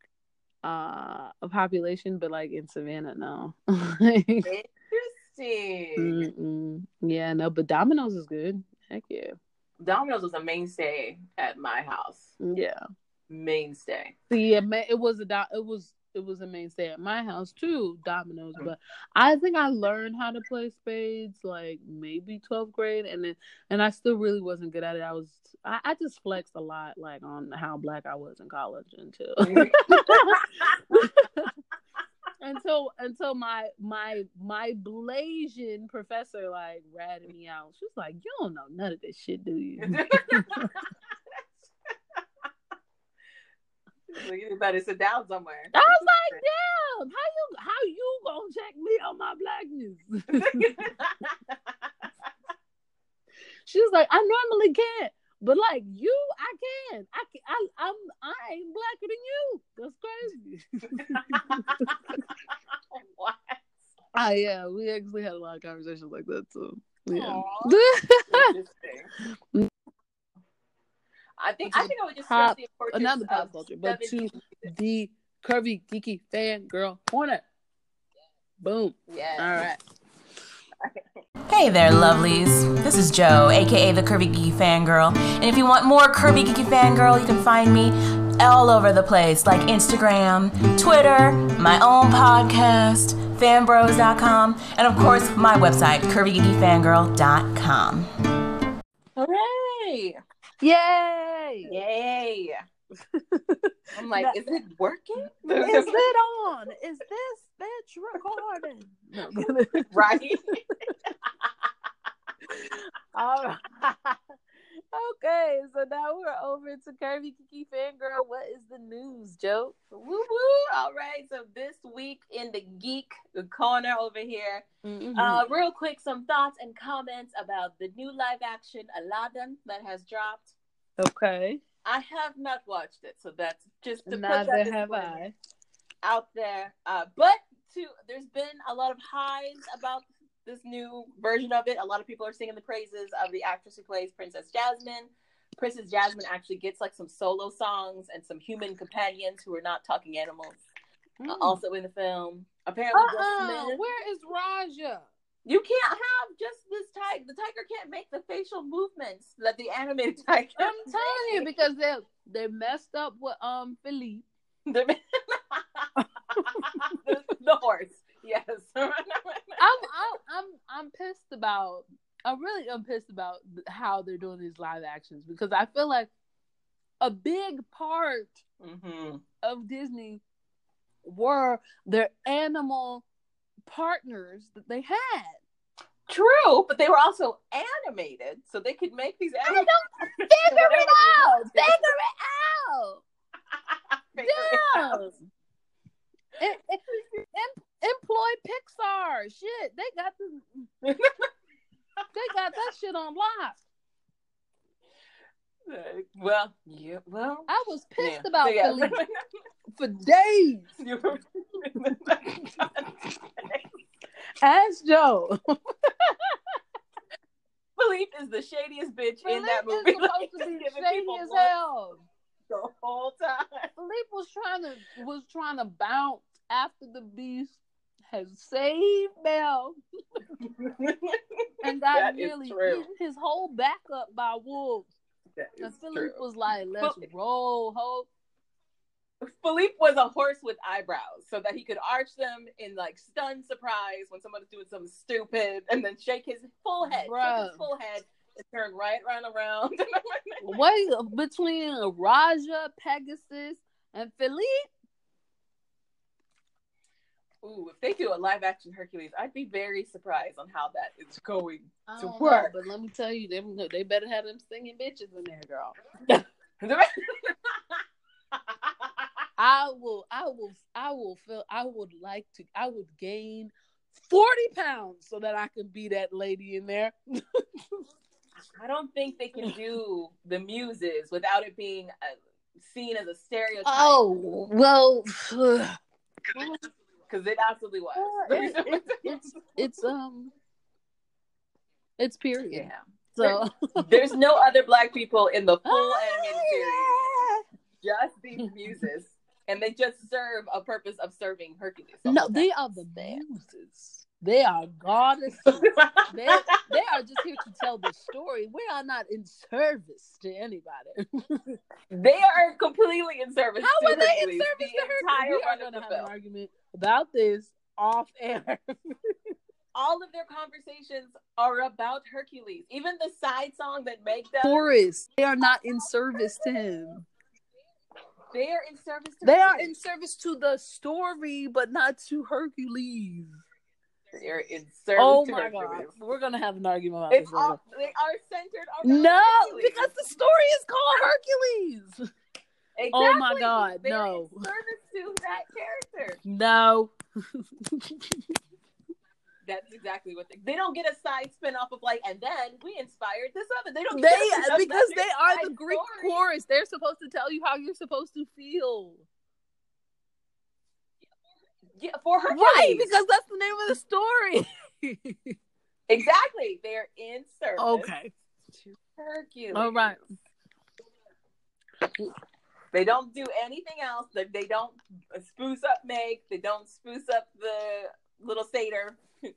Speaker 2: uh a population, but like in Savannah, no.
Speaker 1: Interesting.
Speaker 2: Mm-mm. Yeah, no, but Domino's is good. Heck yeah,
Speaker 1: Domino's was a mainstay at my house.
Speaker 2: yeah.
Speaker 1: Mainstay.
Speaker 2: Yeah, it, it was a do- it was it was a mainstay at my house too, dominoes. Mm-hmm. But I think I learned how to play spades like maybe twelfth grade, and then and I still really wasn't good at it. I was I, I just flexed a lot like on how black I was in college until mm-hmm. until until my my my Blasian professor like ratted me out. She was like, "You don't know none of this shit, do you?"
Speaker 1: you better sit down somewhere.
Speaker 2: I was like, "Damn, how you how you gonna check me on my blackness?" She was like, I normally can't, but like you, I can. I can. I, I'm. I ain't blacker than you. That's crazy.
Speaker 1: what?
Speaker 2: Ah, yeah. We actually had a lot of conversations like that too. Yeah.
Speaker 1: Interesting. I think I think I would just
Speaker 2: Pop-
Speaker 1: the importance
Speaker 2: Another pop culture, but to
Speaker 1: 70s
Speaker 2: the curvy geeky fan girl corner. Boom.
Speaker 1: Yeah.
Speaker 2: All right.
Speaker 3: Hey there, lovelies. This is Joe, aka the Curvy Geeky Fangirl. And if you want more Curvy Geeky Fangirl, you can find me all over the place, like Instagram, Twitter, my own podcast, fanbros.com, and of course, my website, curvygeekyfangirl.com.
Speaker 1: Hooray!
Speaker 2: Yay!
Speaker 1: Yay! I'm like,
Speaker 2: No.
Speaker 1: is it working?
Speaker 2: Is it on? Is this bitch recording? No.
Speaker 1: right?
Speaker 2: All right. okay, so now we're over to Curvy Geeky Fangirl. What is the news, Joe?
Speaker 1: woo woo! All right. So this week in the geek corner over here,
Speaker 2: Mm-hmm.
Speaker 1: uh, real quick, some thoughts and comments about the new live action Aladdin that has dropped.
Speaker 2: Okay.
Speaker 1: I have not watched it, so that's just to put
Speaker 2: Neither
Speaker 1: that
Speaker 2: have I.
Speaker 1: out there. Uh, but to there's been a lot of highs about this new version of it. A lot of people are singing the praises of the actress who plays Princess Jasmine. Princess Jasmine actually gets like some solo songs and some human companions who are not talking animals uh,
Speaker 2: Mm.
Speaker 1: also in the film. Apparently,
Speaker 2: Uh-uh.
Speaker 1: Smith-
Speaker 2: Where is Rajah?
Speaker 1: you can't have just this tiger. The tiger can't make the facial movements that the animated tiger.
Speaker 2: I'm telling you because they they messed up with um Philippe.
Speaker 1: the horse. Yes.
Speaker 2: I'm I'm I'm I'm pissed about. I really am pissed about how they're doing these live actions because I feel like a big part
Speaker 1: hmm
Speaker 2: of Disney were their animal partners that they had.
Speaker 1: True, but they were also animated, so they could make these
Speaker 2: I
Speaker 1: animals.
Speaker 2: don't figure it out. Figure it out. Damn. Em- em- em- employ Pixar. Shit, they got the, they got that shit on lock.
Speaker 1: Uh, well, yeah, well.
Speaker 2: I was pissed
Speaker 1: yeah.
Speaker 2: about
Speaker 1: yeah.
Speaker 2: Philippe for days. Ask Joe.
Speaker 1: Philippe is the shadiest bitch in that
Speaker 2: Philippe
Speaker 1: movie.
Speaker 2: is supposed
Speaker 1: Like,
Speaker 2: to be shady as hell.
Speaker 1: the whole time.
Speaker 2: Philippe was trying to was trying to bounce after the beast has saved Belle and got nearly eaten his whole back up by wolves. And Philippe
Speaker 1: true.
Speaker 2: was like, "Let's roll, hope."
Speaker 1: Philippe was a horse with eyebrows, so that he could arch them in like stunned surprise when somebody's doing something stupid, and then shake his full head, shake his full head, and turn right round around.
Speaker 2: What between Rajah, Pegasus, and Philippe?
Speaker 1: Ooh, if they do a live action Hercules, I'd be very surprised on how that is going to
Speaker 2: don't know,
Speaker 1: work.
Speaker 2: but let me tell you, they they better have them singing bitches in there, girl. I will, I will, I will feel. I would like to. I would gain forty pounds so that I can be that lady in there.
Speaker 1: I don't think they can do the muses without it being uh, seen as a stereotype.
Speaker 2: Oh well,
Speaker 1: because it absolutely was.
Speaker 2: it- it- it's it's um, it's period.
Speaker 1: yeah.
Speaker 2: So
Speaker 1: There's no other black people in the full
Speaker 2: Oh,
Speaker 1: animated series, just these muses, and they just serve a purpose of serving Hercules.
Speaker 2: no, they are the muses. They are goddesses. they they are just here to tell the story. We are not in service to anybody.
Speaker 1: they are completely in service.
Speaker 2: How are they in service
Speaker 1: the
Speaker 2: to her? We are going to have an argument about this off air.
Speaker 1: All of their conversations are about Hercules. Even the side song that Meg does,
Speaker 2: Forrest, they are not in service to him.
Speaker 1: they are in service. To
Speaker 2: They are in service to the story, but not to Hercules.
Speaker 1: They're in service.
Speaker 2: Oh
Speaker 1: to
Speaker 2: my
Speaker 1: Hercules.
Speaker 2: god, we're gonna have an argument about
Speaker 1: It's
Speaker 2: this.
Speaker 1: all, they are centered around
Speaker 2: No,
Speaker 1: Hercules.
Speaker 2: because the story is called Hercules.
Speaker 1: Exactly.
Speaker 2: Oh my God,
Speaker 1: They're
Speaker 2: no.
Speaker 1: service to that character.
Speaker 2: No.
Speaker 1: That's exactly what they, they don't get a side spin off of like, and then we inspired this other. They don't
Speaker 2: They because they are the Greek
Speaker 1: story.
Speaker 2: chorus. They're supposed to tell you how you're supposed to feel.
Speaker 1: Yeah, for her
Speaker 2: Right, because that's the name of the story.
Speaker 1: exactly they're in service.
Speaker 2: okay.
Speaker 1: to Hercules.
Speaker 2: All right.
Speaker 1: They don't do anything else. They, they don't spruce up Meg. They don't spruce up the little satyr.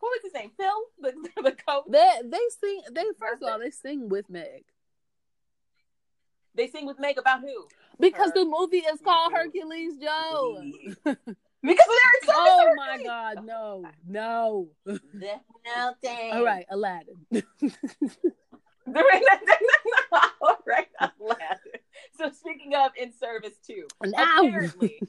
Speaker 1: What was his name? Phil, the the coach.
Speaker 2: They they sing they first of all they sing with Meg.
Speaker 1: They sing with Meg about who?
Speaker 2: Because the movie is called
Speaker 1: Hercules.
Speaker 2: Hercules Joe.
Speaker 1: Because they're.
Speaker 2: Oh
Speaker 1: to
Speaker 2: my god, no. No.
Speaker 1: The melting.
Speaker 2: All right, Aladdin.
Speaker 1: All right, Aladdin. So speaking of in service too,
Speaker 2: Now.
Speaker 1: apparently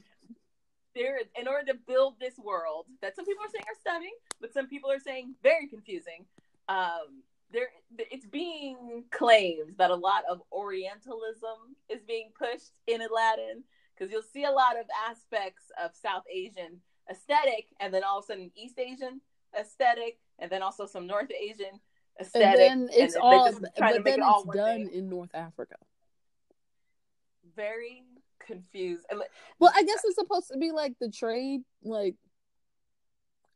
Speaker 1: there in order to build this world that some people are saying are stunning, but some people are saying very confusing. Um, there, it's being claimed that a lot of Orientalism is being pushed in Aladdin because you'll see a lot of aspects of South Asian aesthetic, and then all of a sudden East Asian aesthetic, and then also some North Asian aesthetic.
Speaker 2: and then it's
Speaker 1: they're
Speaker 2: all, but
Speaker 1: trying to make
Speaker 2: then
Speaker 1: it all
Speaker 2: it's done
Speaker 1: thing.
Speaker 2: in North Africa.
Speaker 1: Very confused.
Speaker 2: Well, I guess it's supposed to be like the trade. Like,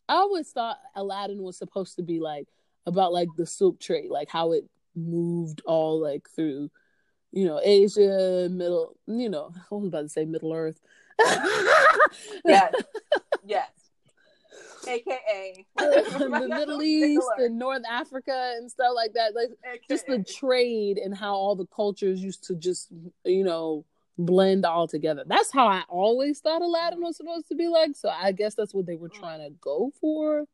Speaker 2: I always thought Aladdin was supposed to be like about like the silk trade, like how it moved all like through, you know, Asia, middle, you know, I was about to say Middle Earth.
Speaker 1: yes, yes. AKA
Speaker 2: the Middle East and North Africa and stuff like that. Like just the trade and how all the cultures used to just, you know, blend all together. That's how I always thought Aladdin was supposed to be like. So I guess that's what they were mm. trying to go for.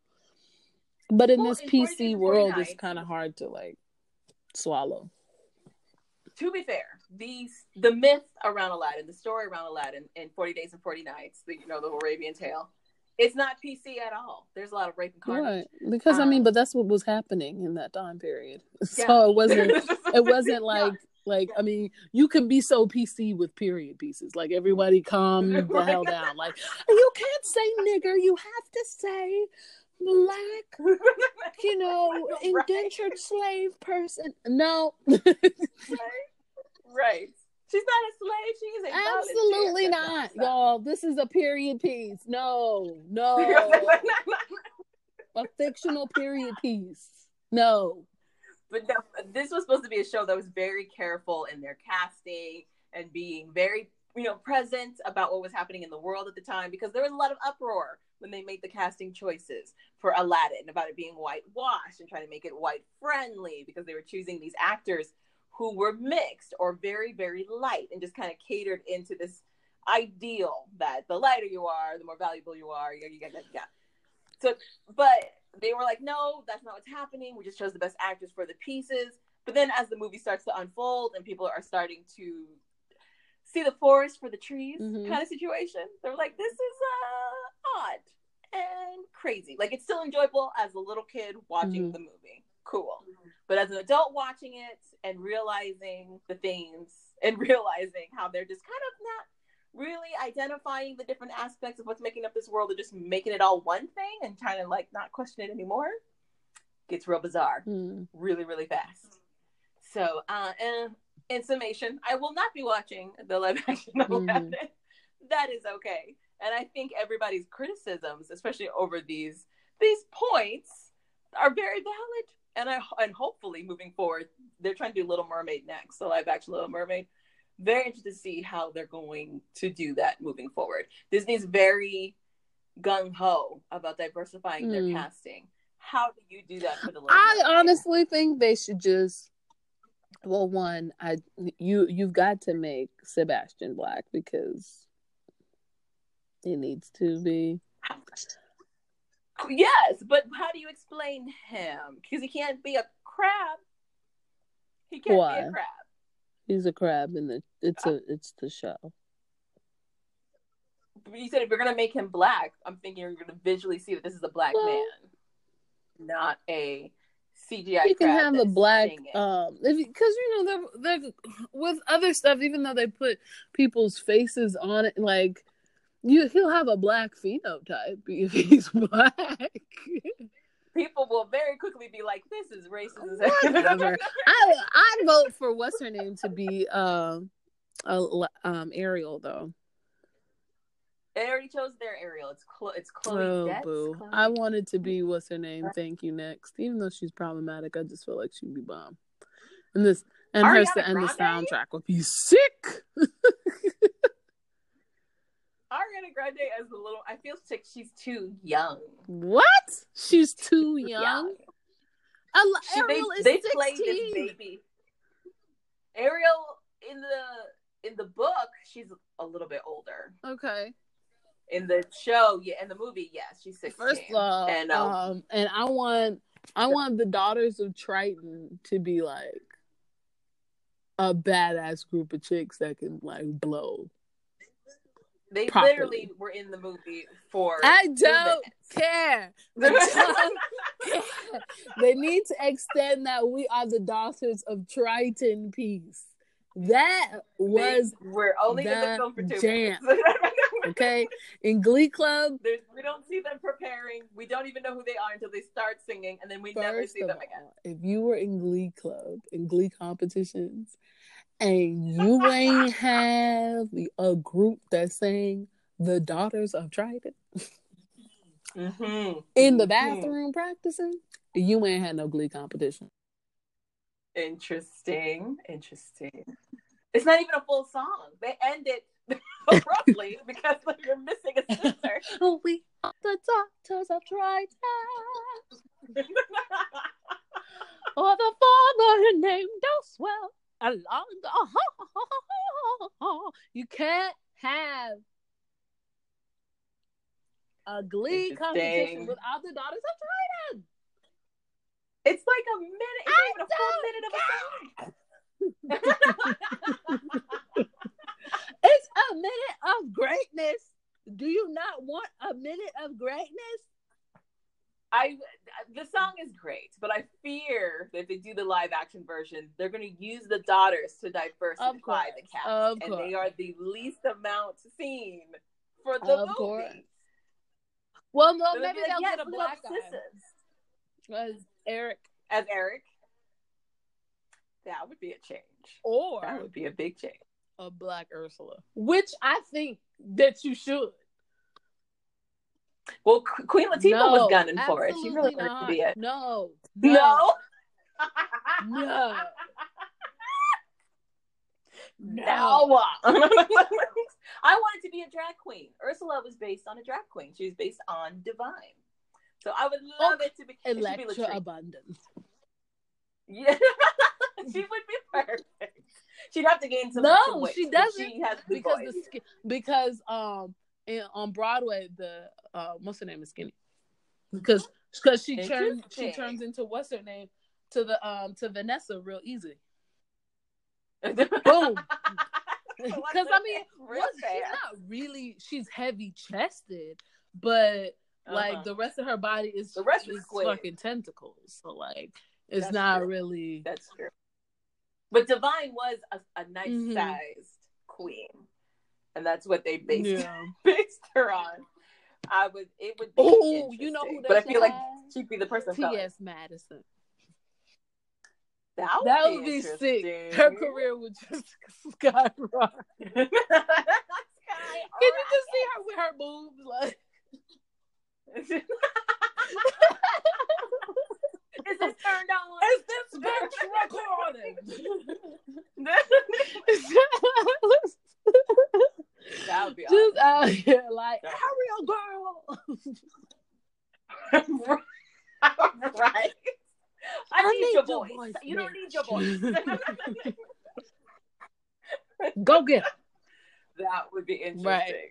Speaker 2: But in
Speaker 1: Well,
Speaker 2: this PC
Speaker 1: 42
Speaker 2: world, it's kind of hard to like swallow.
Speaker 1: to be fair, these the myth around Aladdin, the story around Aladdin in Forty Days and Forty Nights, the you know the Arabian tale, it's not PC at all. There's a lot of rape and carnage.
Speaker 2: Right. Because I mean,
Speaker 1: Um,
Speaker 2: but that's what was happening in that time period.
Speaker 1: Yeah.
Speaker 2: So it wasn't it wasn't
Speaker 1: Yeah.
Speaker 2: like like I mean, you can be so PC with period pieces. Like everybody calm the hell down. Like you can't say nigger, you have to say black, you know,
Speaker 1: Right.
Speaker 2: indentured slave person. No,
Speaker 1: right. right. She's not a slave. She is a
Speaker 2: absolutely not, y'all. This is a period piece. No, no, a fictional period piece. No.
Speaker 1: but no, this was supposed to be a show that was very careful in their casting and being very you know present about what was happening in the world at the time because there was a lot of uproar when they made the casting choices for Aladdin about it being whitewashed and trying to make it white friendly because they were choosing these actors who were mixed or very very light and just kind of catered into this ideal that the lighter you are the more valuable you are yeah yeah so but they were like, no, that's not what's happening. We just chose the best actors for the pieces. But then as the movie starts to unfold and people are starting to see the forest for the trees
Speaker 2: Mhm.
Speaker 1: kind of situation, they're like, this is uh, odd and crazy. Like it's still enjoyable as a little kid watching
Speaker 2: Mhm.
Speaker 1: the movie. Cool. But as an adult watching it and realizing the things and realizing how they're just kind of not really identifying the different aspects of what's making up this world and just making it all one thing and trying to like not question it anymore gets real bizarre
Speaker 2: Hmm.
Speaker 1: really really fast so uh and in summation i will not be watching the live action
Speaker 2: Mhm.
Speaker 1: That is okay and i think everybody's criticisms especially over these these points are very valid and i and hopefully moving forward they're trying to do little mermaid next the live action little mermaid very interested to see how they're going to do that moving forward. Disney's very gung ho about diversifying their
Speaker 2: Hmm.
Speaker 1: casting. How do you do that for the? Little
Speaker 2: I
Speaker 1: Mermaid?
Speaker 2: honestly think they should just well one I you you've got to make Sebastian black because he needs to be
Speaker 1: yes, but how do you explain him? Because he can't be a crab. He can't
Speaker 2: Why?
Speaker 1: be a crab.
Speaker 2: he's a crab and it's a it's the show.
Speaker 1: You said if you're gonna make him black, I'm thinking you're gonna visually see that this is a black
Speaker 2: Well-
Speaker 1: man, not a CGI.
Speaker 2: you can have a black um because you know they're, they're with other stuff even though they put people's faces on it like you he'll have a black phenotype if he's black
Speaker 1: People will very quickly be like, "This is racist."
Speaker 2: Whatever. I I'd vote for what's her name to be um uh, um Ariel though.
Speaker 1: They already chose their Ariel. It's Chloe. It's Chloe.
Speaker 2: oh boo!
Speaker 1: Chloe-
Speaker 2: I wanted to be what's her name. Thank you next. Even though she's problematic, I just feel like she'd be bomb. And this and her
Speaker 1: Ariana
Speaker 2: and the soundtrack would be sick.
Speaker 1: Ariana Grande as the little. I feel sick. She's too young.
Speaker 2: What? She's too young. I,
Speaker 1: She-
Speaker 2: Ariel
Speaker 1: they
Speaker 2: is
Speaker 1: they played this baby. Ariel in the in the book, she's a little bit older.
Speaker 2: Okay.
Speaker 1: In the show, yeah, in the movie, yes, she's sixteen.
Speaker 2: First of all,
Speaker 1: and um,
Speaker 2: um, and I want I want the daughters of Triton to be like a badass group of chicks that can like blow.
Speaker 1: They
Speaker 2: properly.
Speaker 1: literally were in the movie for.
Speaker 2: I don't care.
Speaker 1: minutes.
Speaker 2: they need to extend that we are the daughters of Triton Peace. That was
Speaker 1: They- we're only in the
Speaker 2: the
Speaker 1: film for two
Speaker 2: jam.
Speaker 1: minutes.
Speaker 2: okay in Glee Club.
Speaker 1: There's, we don't see them preparing. We we don't even know who they are until they start singing, and then we never see them
Speaker 2: all,
Speaker 1: again.
Speaker 2: if you were in Glee Club in Glee competitions, and you ain't have a group that sang "The Daughters of Triton"
Speaker 1: Mm-hmm.
Speaker 2: in the bathroom practicing, you ain't had no Glee competition.
Speaker 1: Interesting. Interesting. It's not even a full song. They end it abruptly because like, you're missing a sister.
Speaker 2: We are the Daughters of Triton. or the father who named Doswell. Along the you can't have a glee competition without the daughters of Triton.
Speaker 1: it's like a minute. It's even a full minute of a song.
Speaker 2: It's a minute of greatness. Do you not want a minute of greatness?
Speaker 1: I the song is great, but I fear that if they do the live action version, they're going to use the daughters to diversify
Speaker 2: course,
Speaker 1: the cast,
Speaker 2: of
Speaker 1: and
Speaker 2: course.
Speaker 1: they are the least amount seen for the
Speaker 2: Of
Speaker 1: movie.
Speaker 2: course. Well, no,
Speaker 1: They'll
Speaker 2: maybe
Speaker 1: like,
Speaker 2: they'll
Speaker 1: yes,
Speaker 2: get a black guy
Speaker 1: sisters
Speaker 2: as Eric,
Speaker 1: as Eric. That would be a change.
Speaker 2: or
Speaker 1: That would be a big change.
Speaker 2: a black Ursula, which I think that you should.
Speaker 1: Well, Qu- Queen Latifah
Speaker 2: no,
Speaker 1: was gunning for it. She really wanted to be it.
Speaker 2: No,
Speaker 1: No.
Speaker 2: no,
Speaker 1: No. I wanted to be a drag queen. Ursula was based on a drag queen. She was based on Divine. So I would love it to be. it should be Elektra
Speaker 2: Abundance.
Speaker 1: Yeah, she would be perfect. She'd have to gain some.
Speaker 2: No,
Speaker 1: some weight,
Speaker 2: she doesn't,
Speaker 1: She has the
Speaker 2: because
Speaker 1: voice.
Speaker 2: the ski- because um in, on Broadway the uh what's her name is Skinny because because she turns she turns into what's her name to the um to Vanessa real easy. Boom. Because I mean, she's not really she's heavy chested, but like
Speaker 1: Uh-huh.
Speaker 2: the rest of her body is
Speaker 1: The rest is
Speaker 2: fucking tentacles. So like it's
Speaker 1: That's
Speaker 2: not
Speaker 1: true.
Speaker 2: really
Speaker 1: That's true. But Divine was a, a nice
Speaker 2: Mhm.
Speaker 1: sized queen, and that's what they based
Speaker 2: yeah.
Speaker 1: based her on. I would. It would be.
Speaker 2: Oh, you know who.
Speaker 1: But I feel
Speaker 2: should
Speaker 1: like she'd be the person.
Speaker 2: T.S. Madison.
Speaker 1: That would
Speaker 2: That
Speaker 1: be,
Speaker 2: would be sick. Her career would just skyrocket.
Speaker 1: Sky,
Speaker 2: Can you just see her with her boobs? Like,
Speaker 1: Is this turned on?
Speaker 2: is this bitch recording?
Speaker 1: That would be
Speaker 2: just out here like, hurry up, girl.
Speaker 1: right. I, need, your, voice.
Speaker 2: voice,
Speaker 1: You don't need your voice.
Speaker 2: Go get her.
Speaker 1: that would be interesting.
Speaker 2: Right.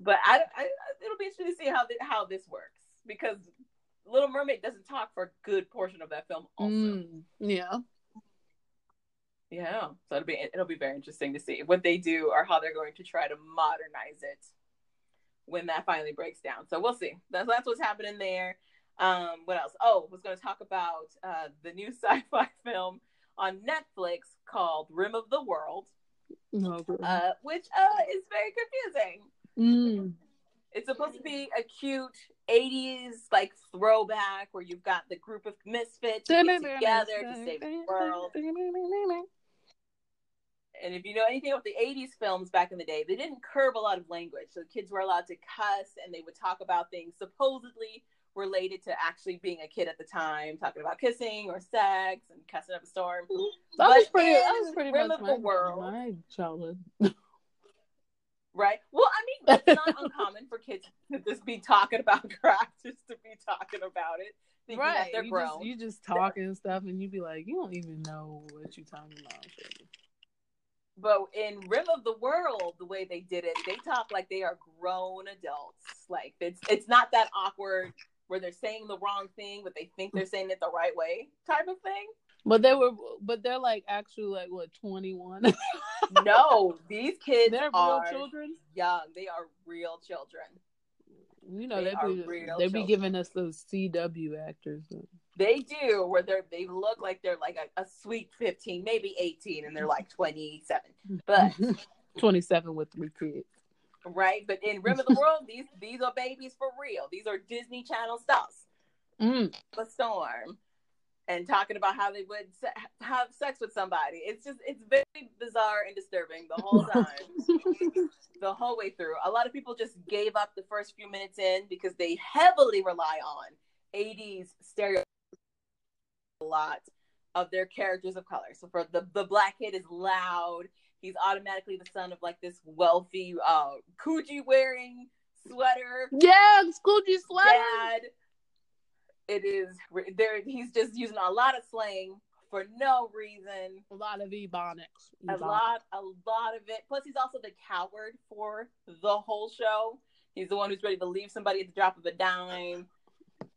Speaker 1: But I, I, it'll be interesting to see how th- how this works because Little Mermaid doesn't talk for a good portion of that film. Also,
Speaker 2: Mm, yeah.
Speaker 1: Yeah. So it'll be it'll be very interesting to see what they do or how they're going to try to modernize it when that finally breaks down. So we'll see. That's that's what's happening there. Um, what else? Oh, was going to talk about uh, the new sci-fi film on Netflix called Rim of the World,
Speaker 2: No,
Speaker 1: uh, which uh, is very confusing.
Speaker 2: mm.
Speaker 1: It's supposed to be a cute 80s like throwback where you've got the group of misfits together to save the world. And if you know anything about the 80s films back in the day, they didn't curb a lot of language. So kids were allowed to cuss and they would talk about things supposedly related to actually being a kid at the time, talking about kissing or sex and cussing up a storm.
Speaker 2: That was pretty. That was pretty much my,
Speaker 1: the World-
Speaker 2: my childhood.
Speaker 1: Right? Well, I mean, it's not uncommon for kids to just be talking about crap just to be talking about it.
Speaker 2: Right.
Speaker 1: they're
Speaker 2: You
Speaker 1: grown.
Speaker 2: just, you just talking stuff, and you'd be like, you don't even know what you're talking about.
Speaker 1: But in Rim of the World, the way they did it, they talk like they are grown adults. Like it's it's not that awkward where they're saying the wrong thing, but they think they're saying it the right way, type of thing.
Speaker 2: But they were, but they're like actually like what twenty one.
Speaker 1: No, these kids
Speaker 2: they're real children.
Speaker 1: young. They are real children.
Speaker 2: You know
Speaker 1: They
Speaker 2: they,
Speaker 1: are
Speaker 2: be they be giving us those CW actors.
Speaker 1: They do where they're they look like they're like a, a sweet fifteen, maybe eighteen, and they're like twenty seven. But
Speaker 2: twenty seven with three kids.
Speaker 1: right? But in Rim of the World, these these are babies for real. These are Disney Channel stuff.
Speaker 2: Mm.
Speaker 1: The storm and talking about how they would se- have sex with somebody. It's just it's very bizarre and disturbing the whole time, the whole way through. A lot of people just gave up the first few minutes in because they heavily rely on 80s stereo a lot of their characters of color. So for the the black kid is loud. He's automatically the son of like this wealthy uh Coogi wearing sweater
Speaker 2: yeah, Scoochie sweater.
Speaker 1: dad. It is there. He's just using a lot of slang for no reason.
Speaker 2: A lot of ebonics.
Speaker 1: A lot, a lot of it. Plus, he's also the coward for the whole show. He's the one who's ready to leave somebody at the drop of a dime.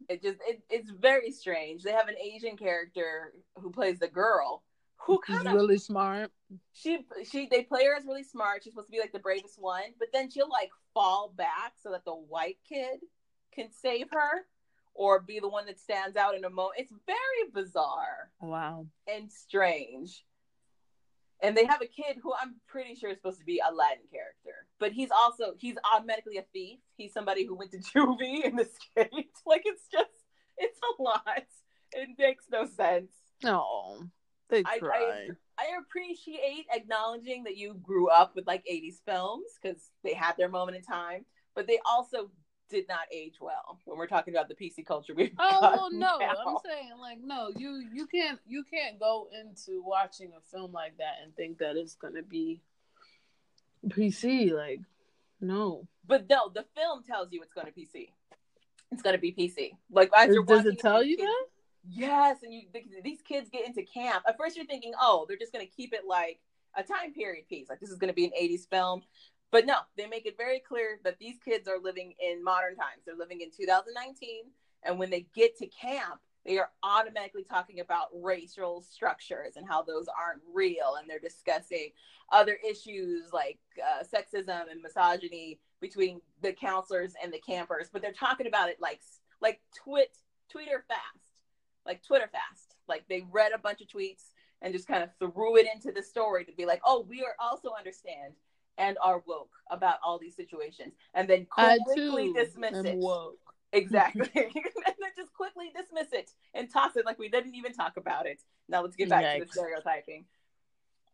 Speaker 1: It just it, it's very strange. They have an Asian character who plays the girl who kind of
Speaker 2: really smart.
Speaker 1: she she they play her as really smart. She's supposed to be like the bravest one, but then she'll like fall back so that the white kid can save her or be the one that stands out in a moment. It's very bizarre
Speaker 2: Wow.
Speaker 1: and strange. And they have a kid who I'm pretty sure is supposed to be a Latin character, but he's also he's automatically a thief. He's somebody who went to juvie in the States. Like it's just it's a lot. It makes no sense.
Speaker 2: No, they
Speaker 1: I- I- I appreciate acknowledging that you grew up with like 80s films because they had their moment in time, but they also did not age well when we're talking about the PC culture. We've
Speaker 2: Oh well, no.
Speaker 1: now.
Speaker 2: I'm saying like no. You you can't you can't go into watching a film like that and think that it's gonna be PC. Like no.
Speaker 1: But no, the film tells you it's to PC. It's to be PC. Like as you're
Speaker 2: Does it tell you
Speaker 1: kids-
Speaker 2: that?
Speaker 1: Yes, and you these kids get into camp. At first, you're thinking, oh, they're just to keep it like a time period piece, like this is going to be an '80s film. But no, they make it very clear that these kids are living in modern times. They're living in 2019, and when they get to camp, they are automatically talking about racial structures and how those aren't real, and they're discussing other issues like uh, sexism and misogyny between the counselors and the campers. But they're talking about it like like twit Twitter fast like Twitter fast. Like they read a bunch of tweets and just kind of threw it into the story to be like, oh, we are also understand and are woke about all these situations, and then quickly dismiss it.
Speaker 2: woke.
Speaker 1: Exactly, and then just quickly dismiss it and toss it like we didn't even talk about it. Now let's get back to the stereotyping.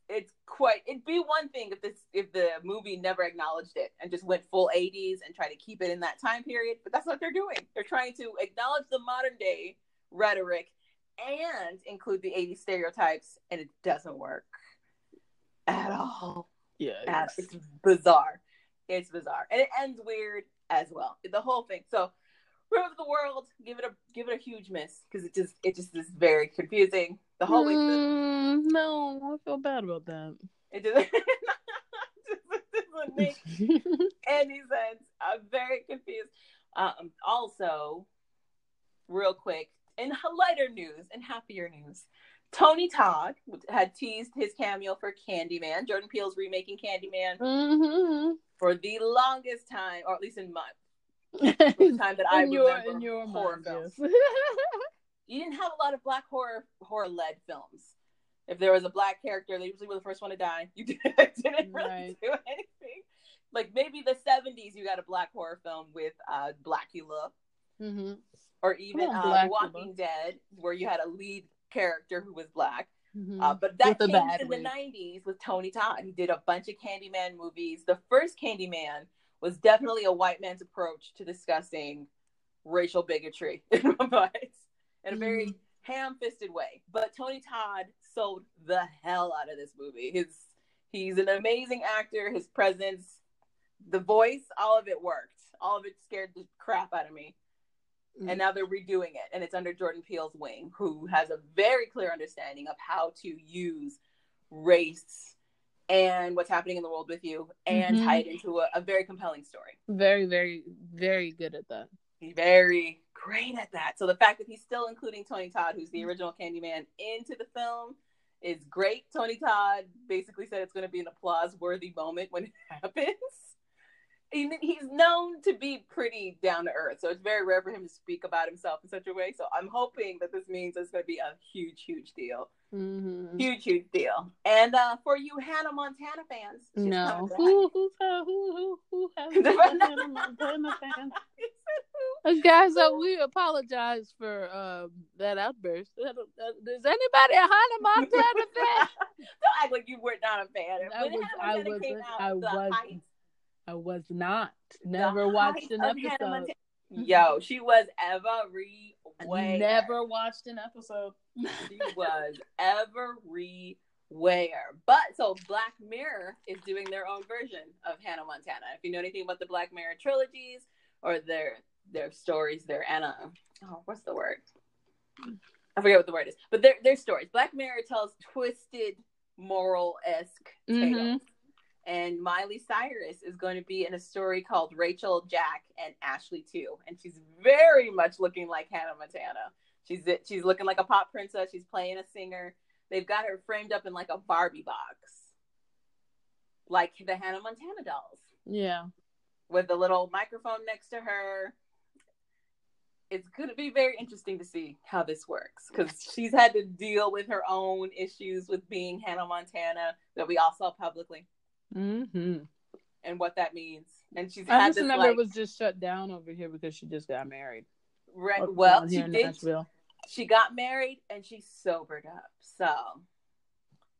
Speaker 1: It's quite. It'd be one thing if this if the movie never acknowledged it and just went full '80s and try to keep it in that time period. But that's what they're doing. They're trying to acknowledge the modern day rhetoric and include the 80s stereotypes, and it doesn't work at all.
Speaker 2: Yeah.
Speaker 1: It's bizarre. It's bizarre, and it ends weird as well. The whole thing. So, Rim of the World, give it a give it a huge miss because it just it just is very confusing. The whole way through.
Speaker 2: Mm, no, I feel bad about that.
Speaker 1: It doesn't, it doesn't make any sense. I'm very confused. Um, also, real quick, in lighter news and happier news, Tony Todd had teased his cameo for Candyman. Jordan Peele's remaking Candyman
Speaker 2: mm-hmm.
Speaker 1: for the longest time, or at least in my the time that I
Speaker 2: in your
Speaker 1: remember
Speaker 2: in your
Speaker 1: horror
Speaker 2: mind,
Speaker 1: films. You didn't have a lot of black horror horror led films. If there was a black character, they usually were the first one to die. You didn't really
Speaker 2: Right.
Speaker 1: do anything. Like maybe the seventies, you got a black horror film with uh, Blackula,
Speaker 2: hmm
Speaker 1: or even
Speaker 2: on,
Speaker 1: uh, Walking Dead, where you had a lead character who was black.
Speaker 2: hmm
Speaker 1: Uh, but that
Speaker 2: With
Speaker 1: changed in the nineties with Tony Todd. He did a bunch of Candyman movies. The first Candyman was definitely a white man's approach to discussing racial bigotry in my in a very
Speaker 2: Mm-hmm.
Speaker 1: ham-fisted way. But Tony Todd sold the hell out of this movie. His he's an amazing actor. His presence, the voice, all of it worked. All of it scared the crap out of me.
Speaker 2: Mm.
Speaker 1: And now they're redoing it, and it's under Jordan Peele's wing, who has a very clear understanding of how to use race and what's happening in the world with you and
Speaker 2: Mhm.
Speaker 1: tie it into a, a very compelling story.
Speaker 2: Very, very, very good at that.
Speaker 1: He's very great at that. So the fact that he's still including Tony Todd, who's the original Candyman, into the film is great. Tony Todd basically said it's going to be an applause worthy moment when it happens. He, he's known to be pretty down to earth, so it's very rare for him to speak about himself in such a way. So I'm hoping that this means it's going to be a huge, huge deal.
Speaker 2: Mm-hmm.
Speaker 1: Huge, huge deal. And uh, for you Hannah Montana fans,
Speaker 2: No. Who who who who has
Speaker 1: The-
Speaker 2: been a Hannah Montana fan? Uh, Guys, uh, we apologize for uh, that outburst. I uh, Is anybody a Hannah Montana fan?
Speaker 1: Don't act like you were not a fan.
Speaker 2: I
Speaker 1: When
Speaker 2: was-
Speaker 1: Hannah
Speaker 2: I
Speaker 1: Montana came
Speaker 2: wasn't-
Speaker 1: out,
Speaker 2: I
Speaker 1: the
Speaker 2: wasn't.
Speaker 1: height-
Speaker 2: I was not.
Speaker 1: the
Speaker 2: Never watched an episode.
Speaker 1: Yo, she was everywhere.
Speaker 2: Never watched an episode.
Speaker 1: she was everywhere. But so Black Mirror is doing their own version of Hannah Montana. If you know anything about the Black Mirror trilogies or their their stories, their Anna oh, what's the word? I forget what the word is. But their their stories. Black Mirror tells twisted moral esque tales.
Speaker 2: Mhm.
Speaker 1: And Miley Cyrus is going to be in a story called Rachel, Jack, and Ashley too. And she's very much looking like Hannah Montana. She's she's looking like a pop princess. She's playing a singer. They've got her framed up in like a Barbie box, like the Hannah Montana dolls,
Speaker 2: Yeah.
Speaker 1: with a little microphone next to her. It's going to be very interesting to see how this works because she's had to deal with her own issues with being Hannah Montana that we all saw publicly
Speaker 2: Mm-hmm.
Speaker 1: and what that means. And she's
Speaker 2: I just remember
Speaker 1: like,
Speaker 2: it was just shut down over here because she just got married. Up
Speaker 1: well, she did. She got married and she sobered up, so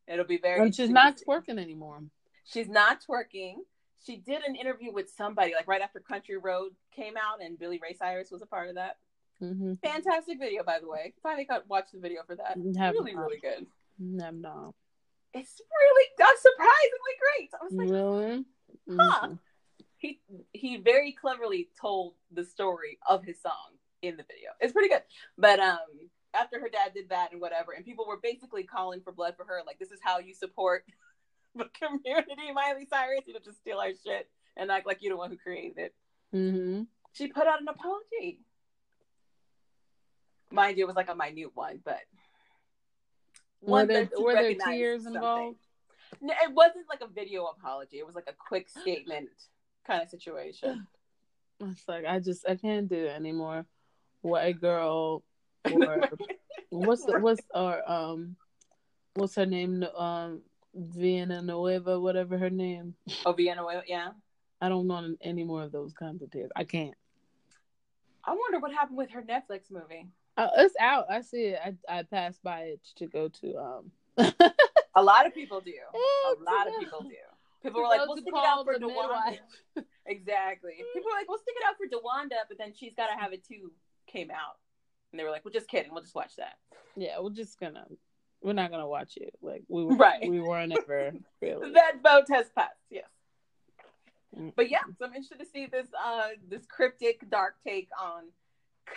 Speaker 1: it'll be very.
Speaker 2: And she's not twerking anymore.
Speaker 1: She's not twerking. She did an interview with somebody like right after Country Road came out, and Billy Ray Cyrus was a part of that.
Speaker 2: Mm-hmm.
Speaker 1: Fantastic video, by the way. Finally got watched the video for that.
Speaker 2: Have
Speaker 1: really,
Speaker 2: not.
Speaker 1: really good.
Speaker 2: No, no.
Speaker 1: It's really uh, surprisingly great. I was like,
Speaker 2: Really?
Speaker 1: Huh.
Speaker 2: Mhm.
Speaker 1: he he very cleverly told the story of his song in the video. It's pretty good. But um after her dad did that and whatever, and people were basically calling for blood for her, like this is how you support the community, Miley Cyrus, you don't just steal our shit and act like you're the one who created it.
Speaker 2: Mm-hmm.
Speaker 1: She put out an apology. Mind you, it was like a minute one, but
Speaker 2: Were there, were there tears
Speaker 1: something.
Speaker 2: involved?
Speaker 1: No, it wasn't like a video apology. It was like a quick statement kind of situation.
Speaker 2: It's like I just I can't do it anymore. White girl or what's the what's or um what's her name um Vienna Nueva whatever her name.
Speaker 1: Oh, Vienna, yeah.
Speaker 2: I don't want any more of those kinds of tears. I can't.
Speaker 1: I wonder what happened with her Netflix movie.
Speaker 2: Uh, it's out. I see it. I I passed by it to go to um.
Speaker 1: A lot of people do.
Speaker 2: Oh,
Speaker 1: A lot of people do. People were like, "We'll stick it out for DeWanda." Exactly. People were like, "We'll stick it out for DeWanda," but then she's gotta have it too. Came out, and they were like, "We're just kidding. We'll just watch that."
Speaker 2: Yeah, we're just gonna. We're not gonna watch it. Like we were.
Speaker 1: Right.
Speaker 2: We weren't ever really.
Speaker 1: That boat has passed. Yes. But yeah, so I'm interested to see this uh this cryptic dark take on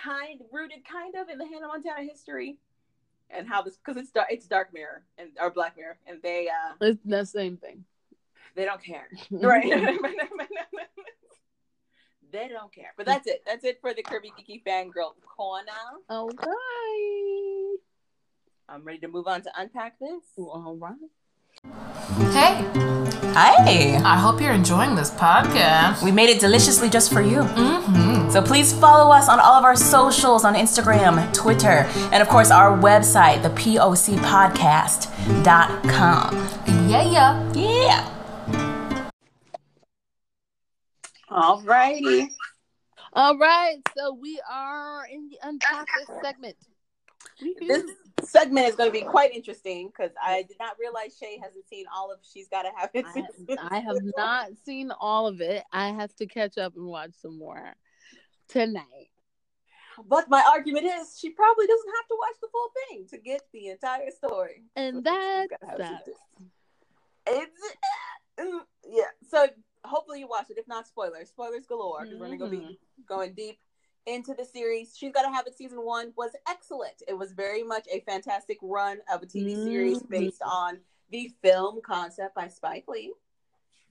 Speaker 1: kind rooted kind of in the Hannah Montana history and how this because it's dark it's dark mirror and or black mirror and they uh
Speaker 2: It's the same thing.
Speaker 1: they don't care right they don't care but that's it that's it for the Curvy Geeky Fangirl corner
Speaker 2: Okay.
Speaker 1: I'm ready to move on to unpack this
Speaker 2: All right.
Speaker 3: Hey,
Speaker 4: Hi!
Speaker 3: I hope you're enjoying this podcast.
Speaker 4: We made it deliciously just for you.
Speaker 3: Mm-hmm.
Speaker 4: So please follow us on all of our socials on Instagram, Twitter, and of course our website, thepocpodcast.com.
Speaker 3: Yeah, yeah.
Speaker 4: Yeah!
Speaker 1: all righty
Speaker 2: All right. So we are in the unpack this segment.
Speaker 1: this segment is going to be quite interesting because I did not realize Shay hasn't seen all of She's Got to Have It.
Speaker 2: I, I have not seen all of it. I have to catch up and watch some more tonight.
Speaker 1: But my argument is she probably doesn't have to watch the full thing to get the entire story.
Speaker 2: And that.
Speaker 1: It's mm, yeah. So hopefully you watch it. If not, spoilers. Spoilers galore. Because we're gonna go
Speaker 2: Mm-hmm.
Speaker 1: be going deep into the series. She's Gotta Have It. Season one was excellent. It was very much a fantastic run of a TV series
Speaker 2: Mhm.
Speaker 1: based on the film concept by Spike Lee.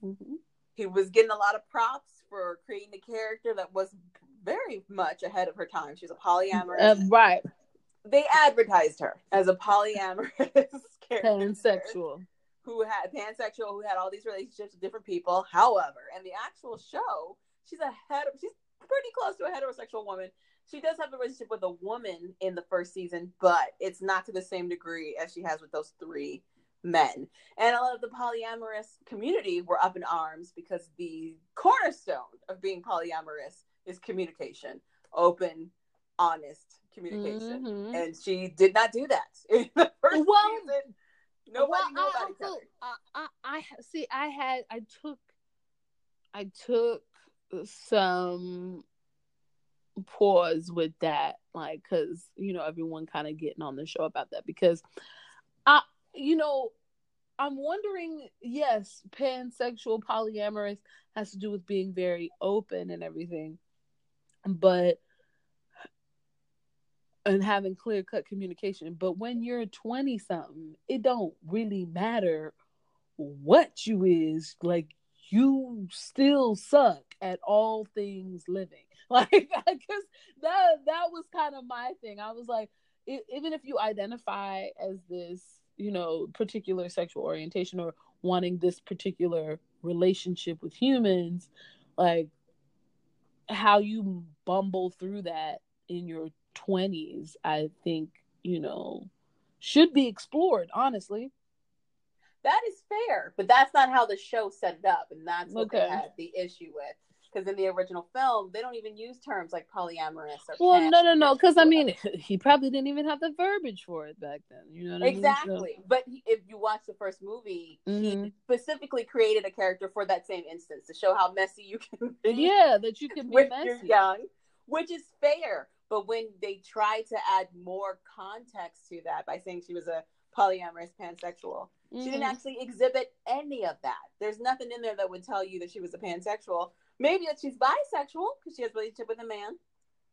Speaker 2: Mhm.
Speaker 1: he was getting a lot of props for creating a character that was very much ahead of her time. She's a polyamorous.
Speaker 2: Uh, right.
Speaker 1: they advertised her as a polyamorous character
Speaker 2: Pansexual.
Speaker 1: who had pansexual who had all these relationships with different people. However, in the actual show, she's a head she's pretty close to a heterosexual woman. She does have a relationship with a woman in the first season, but it's not to the same degree as she has with those three men. And a lot of the polyamorous community were up in arms because the cornerstone of being polyamorous is communication, open, honest communication.
Speaker 2: Mhm.
Speaker 1: And she did not do that in the first
Speaker 2: Well,
Speaker 1: season. Nobody
Speaker 2: well,
Speaker 1: knew
Speaker 2: I
Speaker 1: each other.
Speaker 2: I, I, I see. I had. I took. I took some pause with that, like, because you know everyone kind of getting on the show about that because, I, you know, I'm wondering. Yes, pansexual, polyamorous has to do with being very open and everything, but and having clear cut communication. But when you're 20 something, it don't really matter what you is. Like you still suck at all things living. Like because that that was kind of my thing. I was like, e- even if you identify as this, you know, particular sexual orientation or wanting this particular relationship with humans, like how you bumble through that in your 20s, I think, you know, should be explored, honestly.
Speaker 1: That is fair, but that's not how the show set it up, and that's what they had the issue with. Because in the original film, they don't even use terms like polyamorous or
Speaker 2: Well,
Speaker 1: pan-
Speaker 2: no, no, no, because I mean, he probably didn't even have the verbiage for it back then. You know what I mean? So-
Speaker 1: Exactly. But he- if you watch the first movie, he
Speaker 2: Mhm.
Speaker 1: specifically created a character for that same instance to show how messy you can be
Speaker 2: yeah, that you can be
Speaker 1: when
Speaker 2: messy.
Speaker 1: you're young, which is fair. But when they try to add more context to that by saying she was a polyamorous pansexual, she didn't
Speaker 2: Mhm.
Speaker 1: actually exhibit any of that. There's nothing in there that would tell you that she was a pansexual. Maybe that she's bisexual because she has a relationship with a man,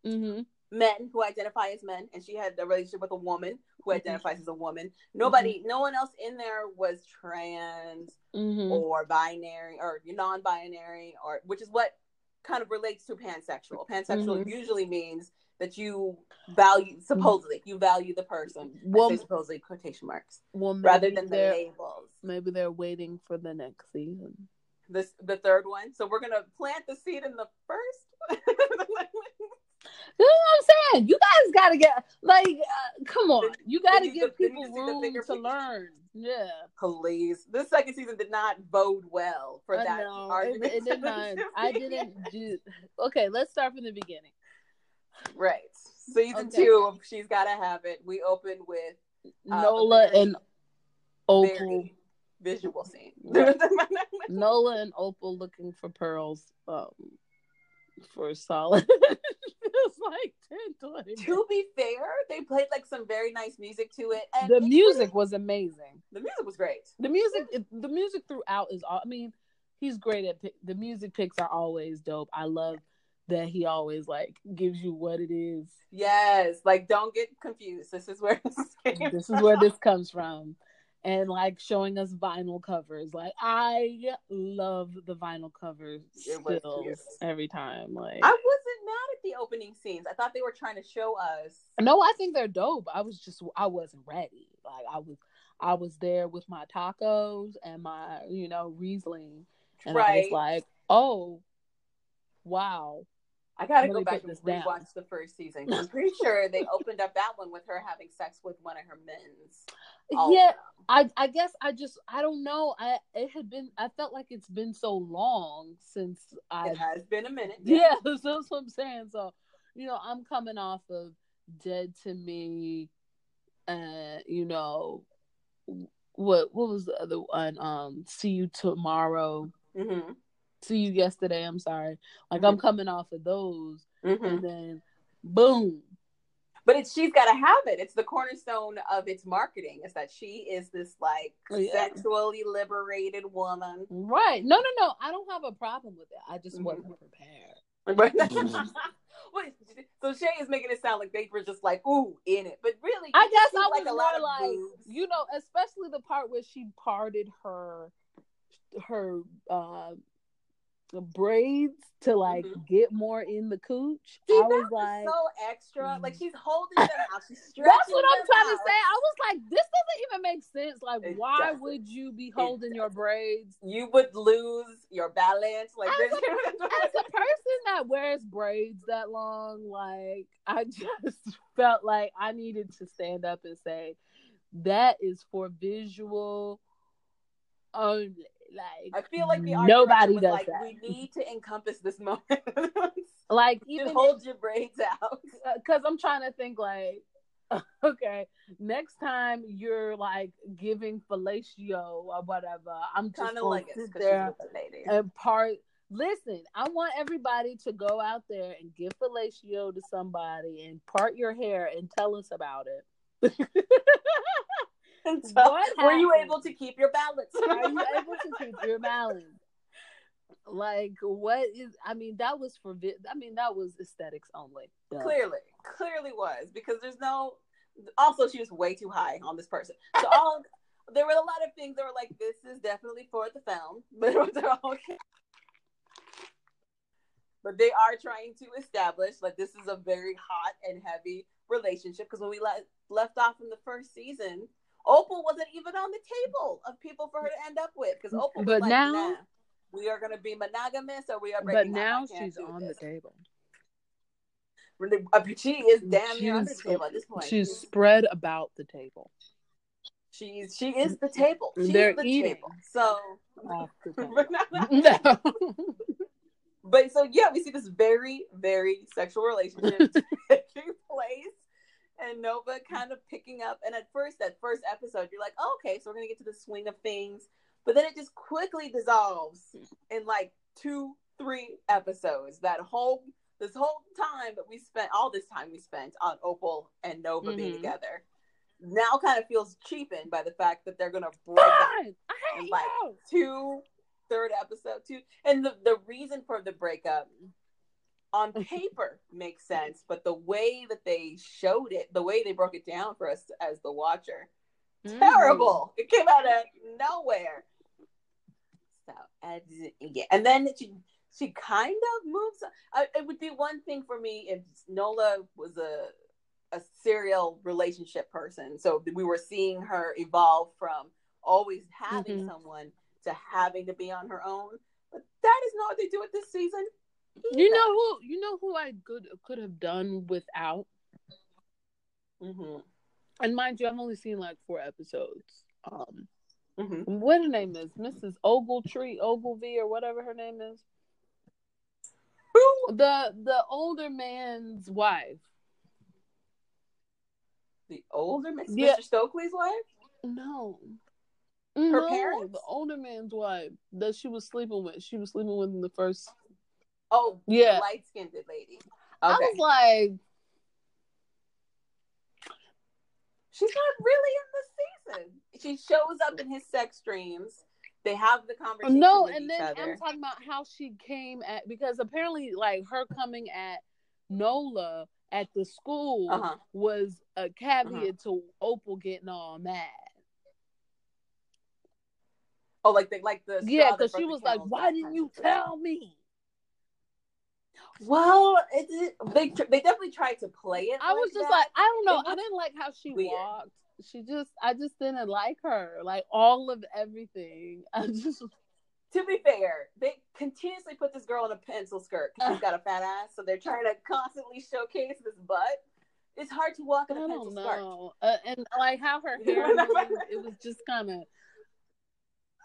Speaker 2: Mhm.
Speaker 1: men who identify as men, and she had a relationship with a woman who
Speaker 2: Mhm.
Speaker 1: identifies as a woman. Nobody, no one else in there was trans
Speaker 2: Mhm.
Speaker 1: or binary or non-binary or which is what kind of relates to pansexual. Pansexual
Speaker 2: Mhm.
Speaker 1: usually means that you value supposedly you value the person.
Speaker 2: Well,
Speaker 1: supposedly quotation marks
Speaker 2: well,
Speaker 1: rather than the labels.
Speaker 2: maybe they're waiting for the next season.
Speaker 1: This the third one. So we're gonna plant the seed in the first.
Speaker 2: You know what I'm saying? You guys got to get like, uh, come on, you got to give
Speaker 1: they
Speaker 2: people
Speaker 1: the
Speaker 2: room to
Speaker 1: picture.
Speaker 2: learn. Yeah,
Speaker 1: Please, this second season did not bode well for
Speaker 2: I
Speaker 1: that
Speaker 2: know.
Speaker 1: Argument.
Speaker 2: it did not. I didn't do. Okay, let's start from the beginning.
Speaker 1: Right. Season
Speaker 2: Okay.
Speaker 1: two of She's Gotta Have It. We open with Uh,
Speaker 2: Nola and Opal.
Speaker 1: very visual scene.
Speaker 2: Right. Nola and Opal looking for pearls um, for solid. it's like 10, 20 minutes.
Speaker 1: to be fair, they played like some very nice music to it, and
Speaker 2: The music
Speaker 1: really-
Speaker 2: was amazing.
Speaker 1: the music was great.
Speaker 2: The music, the music throughout is. all I mean, he's great at the music picks are always dope. I love that he always like gives you what it is.
Speaker 1: Yes, like don't get confused. This is where this came
Speaker 2: This is where this comes from. And like showing us vinyl covers. Like I love the vinyl covers still every time. Like
Speaker 1: I wasn't mad at the opening scenes. I thought they were trying to show us.
Speaker 2: No, I think they're dope. I was just I wasn't ready. Like I was I was there with my tacos and my, you know, Riesling. And I was like, oh wow.
Speaker 1: I gotta go back and
Speaker 2: this down.
Speaker 1: rewatch the first season. I'm pretty sure they opened up that one with her having sex with one of her men's. Also.
Speaker 2: Yeah, I I guess I just I don't know. I it had been I felt like it's been so long since I
Speaker 1: it has been a minute.
Speaker 2: yeah, that's what I'm saying. So, you know, I'm coming off of Dead to Me, uh, you know, what what was the other one? Um, See You Tomorrow,
Speaker 1: hmm
Speaker 2: See You Yesterday. I'm sorry, like
Speaker 1: Mm-hmm.
Speaker 2: I'm coming off of those,
Speaker 1: hmm
Speaker 2: and then boom,
Speaker 1: But it's she's got to have it. It's the cornerstone of its marketing. Is that she is this like
Speaker 2: Oh, yeah.
Speaker 1: sexually liberated woman.
Speaker 2: right? No, no, no. I don't have a problem with it. I just
Speaker 1: Mhm.
Speaker 2: wasn't prepared.
Speaker 1: Wait, so Shay is making it sound like they were just like ooh in it, but really,
Speaker 2: I guess I
Speaker 1: like
Speaker 2: was
Speaker 1: a lot
Speaker 2: more
Speaker 1: of
Speaker 2: like,
Speaker 1: boobs.
Speaker 2: you know, especially the part where she parted her her uh braids to like
Speaker 1: Mhm.
Speaker 2: get more in the cooch.
Speaker 1: See,
Speaker 2: I was like,
Speaker 1: so extra. Like she's holding them out. She's stretching
Speaker 2: that's what I'm trying to say. I was like, this doesn't even make sense. Like,
Speaker 1: It
Speaker 2: why
Speaker 1: doesn't.
Speaker 2: would you be holding your braids?
Speaker 1: You would lose your balance. Like
Speaker 2: As
Speaker 1: this.
Speaker 2: As a person that wears braids that long, like I just felt like I needed to stand up and say that is for visual only. Like
Speaker 1: I feel like the
Speaker 2: nobody does
Speaker 1: like,
Speaker 2: that.
Speaker 1: we need to encompass this moment.
Speaker 2: like even
Speaker 1: hold your braids out.
Speaker 2: Uh, because I'm trying to think like, okay, next time you're like giving fellatio or whatever, I'm just
Speaker 1: Kind of like it
Speaker 2: sit there
Speaker 1: she's with lady.
Speaker 2: and part. Listen, I want everybody to go out there and give fellatio to somebody and part your hair and tell us about it.
Speaker 1: So,
Speaker 2: what
Speaker 1: were you able to keep your balance?
Speaker 2: Are you able to keep your balance? Like what is? I mean, that was for. vi- I mean, that was aesthetics only. Duh.
Speaker 1: clearly, clearly was because there's no. Also, she was way too high on this person. So all there were a lot of things that were like, this is definitely for the film, but they're all okay. But they are trying to establish like this is a very hot and heavy relationship because when we le- left off in the first season, Opal wasn't even on the table of people for her to end up with because Opal. was
Speaker 2: But
Speaker 1: like,
Speaker 2: now-
Speaker 1: nah, we are going to be monogamous or we are
Speaker 2: But
Speaker 1: breaking up. I
Speaker 2: now she's on the table.
Speaker 1: Uh, She is damn near under the
Speaker 2: She's-
Speaker 1: table at this point.
Speaker 2: She's spread about the table.
Speaker 1: She's she is the table. She's
Speaker 2: They're
Speaker 1: the
Speaker 2: eating.
Speaker 1: table. So,
Speaker 2: the
Speaker 1: but so yeah, we see this very very sexual relationship taking place, and Nola kind of picking up. And at first, that first episode, you're like, oh, okay, so we're gonna get to the swing of things, but then it just quickly dissolves in like two, three episodes. That whole this whole time that we spent, all this time we spent on Opal and Nola being
Speaker 2: Mhm.
Speaker 1: together, now kind of feels cheapened by the fact that they're gonna break up
Speaker 2: Fine. I hate
Speaker 1: And, like,
Speaker 2: you.
Speaker 1: two third episode two and the, the reason for the breakup on paper makes sense but the way that they showed it the way they broke it down for us as the watcher
Speaker 2: Mm-hmm.
Speaker 1: terrible. It came out of nowhere. So and, yeah and then she she kind of moves I, it would be one thing for me if nola was a a serial relationship person. So we were seeing her evolve from always having
Speaker 2: Mhm.
Speaker 1: someone to having to be on her own. But that is not what they do with this season
Speaker 2: You know who? You know who I could could have done without.
Speaker 1: hmm
Speaker 2: And mind you, I've only seen like four episodes. Um,
Speaker 1: hmm
Speaker 2: what her name is, Mrs. Ogletree, Ogilvy, or whatever her name is. Who? The the older man's wife.
Speaker 1: the older Mr.
Speaker 2: Yeah.
Speaker 1: Stokely's wife
Speaker 2: No.
Speaker 1: Her
Speaker 2: no,
Speaker 1: parents?
Speaker 2: the older man's wife that she was sleeping with. She was sleeping with in the first.
Speaker 1: Oh
Speaker 2: Yeah.
Speaker 1: light skinned lady
Speaker 2: I was like,
Speaker 1: She's not really in the season. She shows up in his sex dreams. They have the conversation
Speaker 2: no, and then
Speaker 1: other.
Speaker 2: I'm talking about how she came at because apparently, like her coming at Nola at the school
Speaker 1: Uh-huh.
Speaker 2: was a caveat to Opal getting all mad.
Speaker 1: Oh, like the like the
Speaker 2: Yeah, because she was like, "Why didn't you tell me?"
Speaker 1: Well, it, it, they they definitely tried to play it.
Speaker 2: I was just
Speaker 1: that.
Speaker 2: like, I don't know. I didn't like how she
Speaker 1: weird.
Speaker 2: walked. She just, I just didn't like her. Like all of everything. I just,
Speaker 1: to be fair, they continuously put this girl in a pencil skirt because she's got a fat ass, so they're trying to constantly showcase this butt. It's hard to walk in a pencil
Speaker 2: don't
Speaker 1: skirt.
Speaker 2: Uh, and like how her hair moved, it was just kind of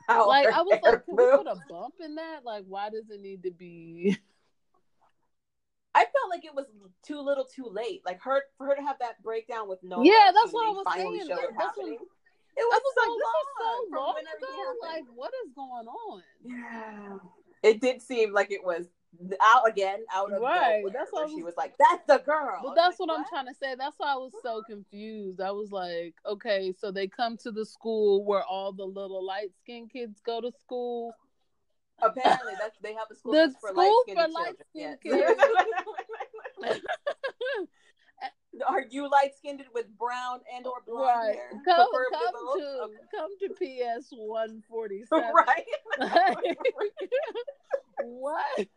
Speaker 2: like I was like, can we put a bump in that? Like, why does it need to be?
Speaker 1: I felt like it was too little, too late. Like her for her to have that breakdown with no.
Speaker 2: Yeah, that's what I was saying. That-
Speaker 1: it
Speaker 2: that's what-.
Speaker 1: It was,
Speaker 2: was
Speaker 1: so
Speaker 2: like, this is so
Speaker 1: long from
Speaker 2: long
Speaker 1: when everything
Speaker 2: ago. Like, what is going on?
Speaker 1: Yeah. It did seem like it was out again, out of
Speaker 2: Right,
Speaker 1: nowhere.
Speaker 2: that's what
Speaker 1: she
Speaker 2: was-
Speaker 1: like, "That's the girl."
Speaker 2: But that's
Speaker 1: like,
Speaker 2: what, I'm trying to say. That's why I was so confused. I was like, okay, so they come to the school where all the little light skinned kids go to school.
Speaker 1: Apparently, that's they have a school
Speaker 2: The
Speaker 1: for
Speaker 2: school
Speaker 1: light
Speaker 2: for
Speaker 1: skinned
Speaker 2: light-skinned
Speaker 1: children. Are you light skinned with brown and or blonde
Speaker 2: right.
Speaker 1: hair?
Speaker 2: Come, come to
Speaker 1: Okay.
Speaker 2: come to PS one forty seven.
Speaker 1: right.
Speaker 2: what?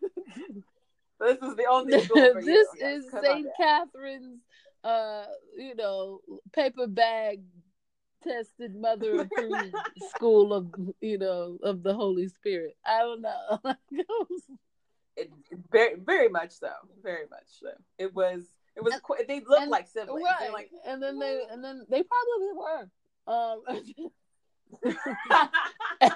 Speaker 1: This is the only school
Speaker 2: this
Speaker 1: you.
Speaker 2: Is
Speaker 1: on
Speaker 2: St. Catherine's, uh, you know, paper bag tested mother approved school of, you know, of the Holy Spirit. I don't know.
Speaker 1: It, very, very much so. Very much so. It was. It was. qu- they looked
Speaker 2: and-
Speaker 1: like siblings.
Speaker 2: right.
Speaker 1: Like.
Speaker 2: and then they, and then they probably were. Um, and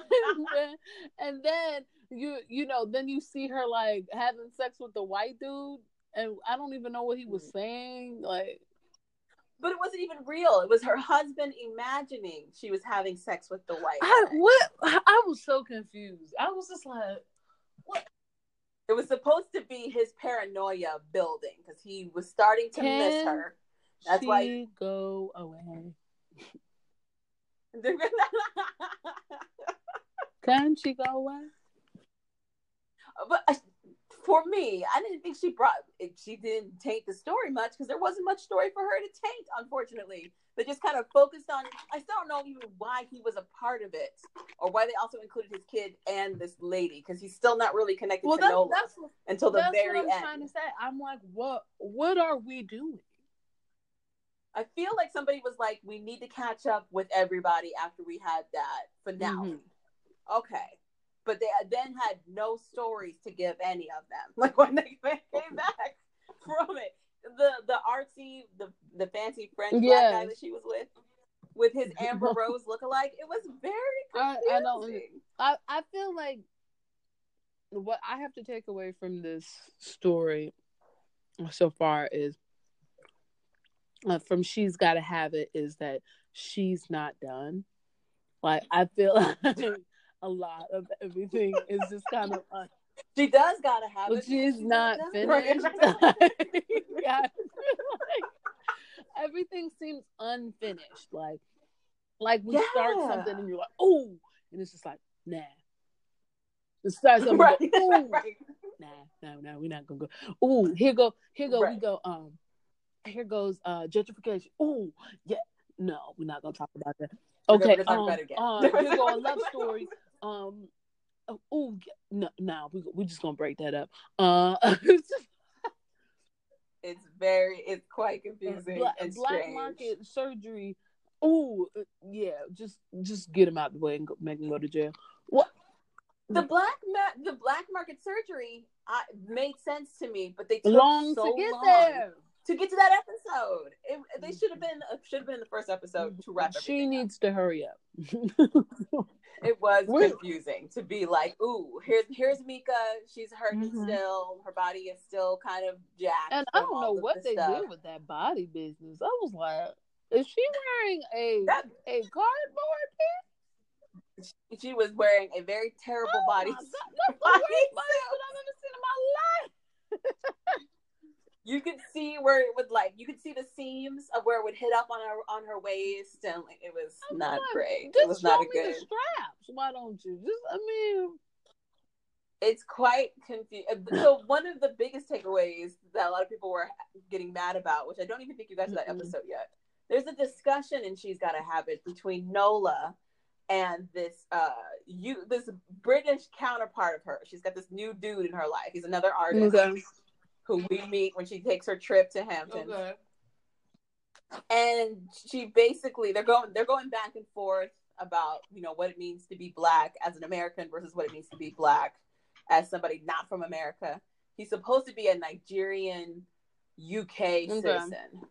Speaker 2: then, and then you you know then you see her like having sex with the white dude and i don't even know what he was saying like
Speaker 1: but it wasn't even real. It was her husband imagining she was having sex with the white.
Speaker 2: I,
Speaker 1: guy.
Speaker 2: what i was so confused i was just like
Speaker 1: It was supposed to be his paranoia building because he was starting to miss her. That's why
Speaker 2: she
Speaker 1: why.
Speaker 2: go away can she go away
Speaker 1: but uh, for me, I didn't think she brought. She didn't taint the story much because there wasn't much story for her to taint. Unfortunately, they just kind of focused on. I still don't know even why he was a part of it, or why they also included his kid and this lady because he's still not really connected
Speaker 2: well
Speaker 1: to
Speaker 2: that's,
Speaker 1: Nola
Speaker 2: that's,
Speaker 1: until the
Speaker 2: that's
Speaker 1: very
Speaker 2: what i'm
Speaker 1: end.
Speaker 2: trying to say i'm like what what are we doing
Speaker 1: I feel like somebody was like, "We need to catch up with everybody after we had that finale."
Speaker 2: Mhm.
Speaker 1: Okay, but they then had no stories to give any of them. Like when they came back from it, the the artsy, the the fancy French black guy that she was with, with his Amber Rose lookalike, it was very
Speaker 2: I,
Speaker 1: confusing.
Speaker 2: I don't I, I feel like what I have to take away from this story so far is uh, from she's got to have it is that she's not done. Like I feel like a lot of everything is just kind of un-
Speaker 1: She does gotta have it.
Speaker 2: she's
Speaker 1: because
Speaker 2: not finished.
Speaker 1: Right.
Speaker 2: yeah, like everything seems unfinished. Like like we start something and you're like, oh, and it's just like, nah. It starts something,
Speaker 1: right.
Speaker 2: go, ooh,
Speaker 1: right.
Speaker 2: nah, no, no, we're not gonna go. Ooh, here go, here go, we go. Um, here goes uh gentrification. Ooh, yeah, no, we're not gonna talk about that. Okay, um,
Speaker 1: about it again.
Speaker 2: uh, here go a love story. Um, oh, ooh, no, no, we we just gonna break that up. Uh, it's
Speaker 1: very, it's quite confusing
Speaker 2: black,
Speaker 1: and
Speaker 2: black market surgery. Ooh, uh, yeah, just just get him out the way and go, make him go to jail. What?
Speaker 1: the black ma- the black market surgery I, made sense to me, but they took
Speaker 2: Long
Speaker 1: so
Speaker 2: to get
Speaker 1: long
Speaker 2: there.
Speaker 1: to get to that episode. It, they should have been should have been the first episode to wrap
Speaker 2: She
Speaker 1: everything. up.
Speaker 2: needs to hurry up.
Speaker 1: It was
Speaker 2: We're-
Speaker 1: confusing to be like, ooh, here's here's Mika. She's hurting
Speaker 2: Mhm.
Speaker 1: still. Her body is still kind of jacked.
Speaker 2: and I don't know what
Speaker 1: the
Speaker 2: they
Speaker 1: stuff.
Speaker 2: did with that body business. I was like, is she wearing a
Speaker 1: That
Speaker 2: a cardboard?
Speaker 1: she was wearing a very terrible
Speaker 2: Oh
Speaker 1: body.
Speaker 2: God, that's the worst body suit I've ever seen in my life.
Speaker 1: You could see where it would like you could see the seams of where it would hit up on her on her waist, and like, it was
Speaker 2: I'm
Speaker 1: not
Speaker 2: like,
Speaker 1: great.
Speaker 2: Just
Speaker 1: It was
Speaker 2: show
Speaker 1: not a
Speaker 2: me
Speaker 1: good.
Speaker 2: the straps. Why don't you? Just I mean,
Speaker 1: it's quite confusing. So one of the biggest takeaways that a lot of people were getting mad about, which I don't even think you guys saw that episode yet. There's a discussion, and she's Gotta Have It between Nola and this uh you this British counterpart of her. She's got this new dude in her life. He's another artist
Speaker 2: okay,
Speaker 1: who we meet when she takes her trip to Hampton. And she basically they're going they're going back and forth about you know what it means to be black as an American versus what it means to be black as somebody not from America. He's supposed to be a Nigerian UK citizen.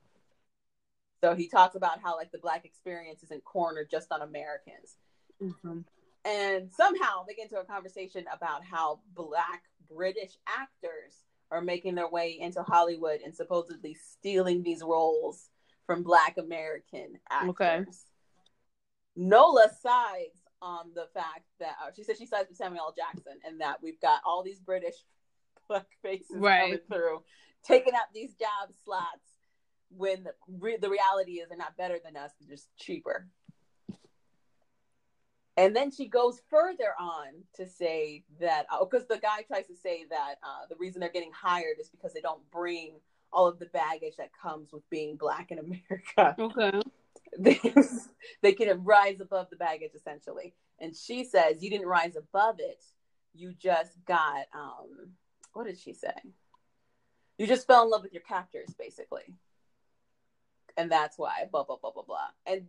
Speaker 1: So he talks about how like the black experience isn't cornered just on Americans.
Speaker 2: Mhm.
Speaker 1: And somehow they get into a conversation about how black British actors are making their way into Hollywood and supposedly stealing these roles from black American actors.
Speaker 2: Okay.
Speaker 1: Nola sides on the fact that uh, she said she sides with Samuel L. Jackson and that we've got all these British black faces coming through, taking up these job slots when the, re- the reality is they're not better than us, they're just cheaper. And then she goes further on to say that, because the guy tries to say that uh, the reason they're getting hired is because they don't bring all of the baggage that comes with being black in America.
Speaker 2: okay,
Speaker 1: they, they can rise above the baggage essentially. And she says, You didn't rise above it. you just got um what did she say? You just fell in love with your captors, basically. And that's why, blah blah blah blah blah. And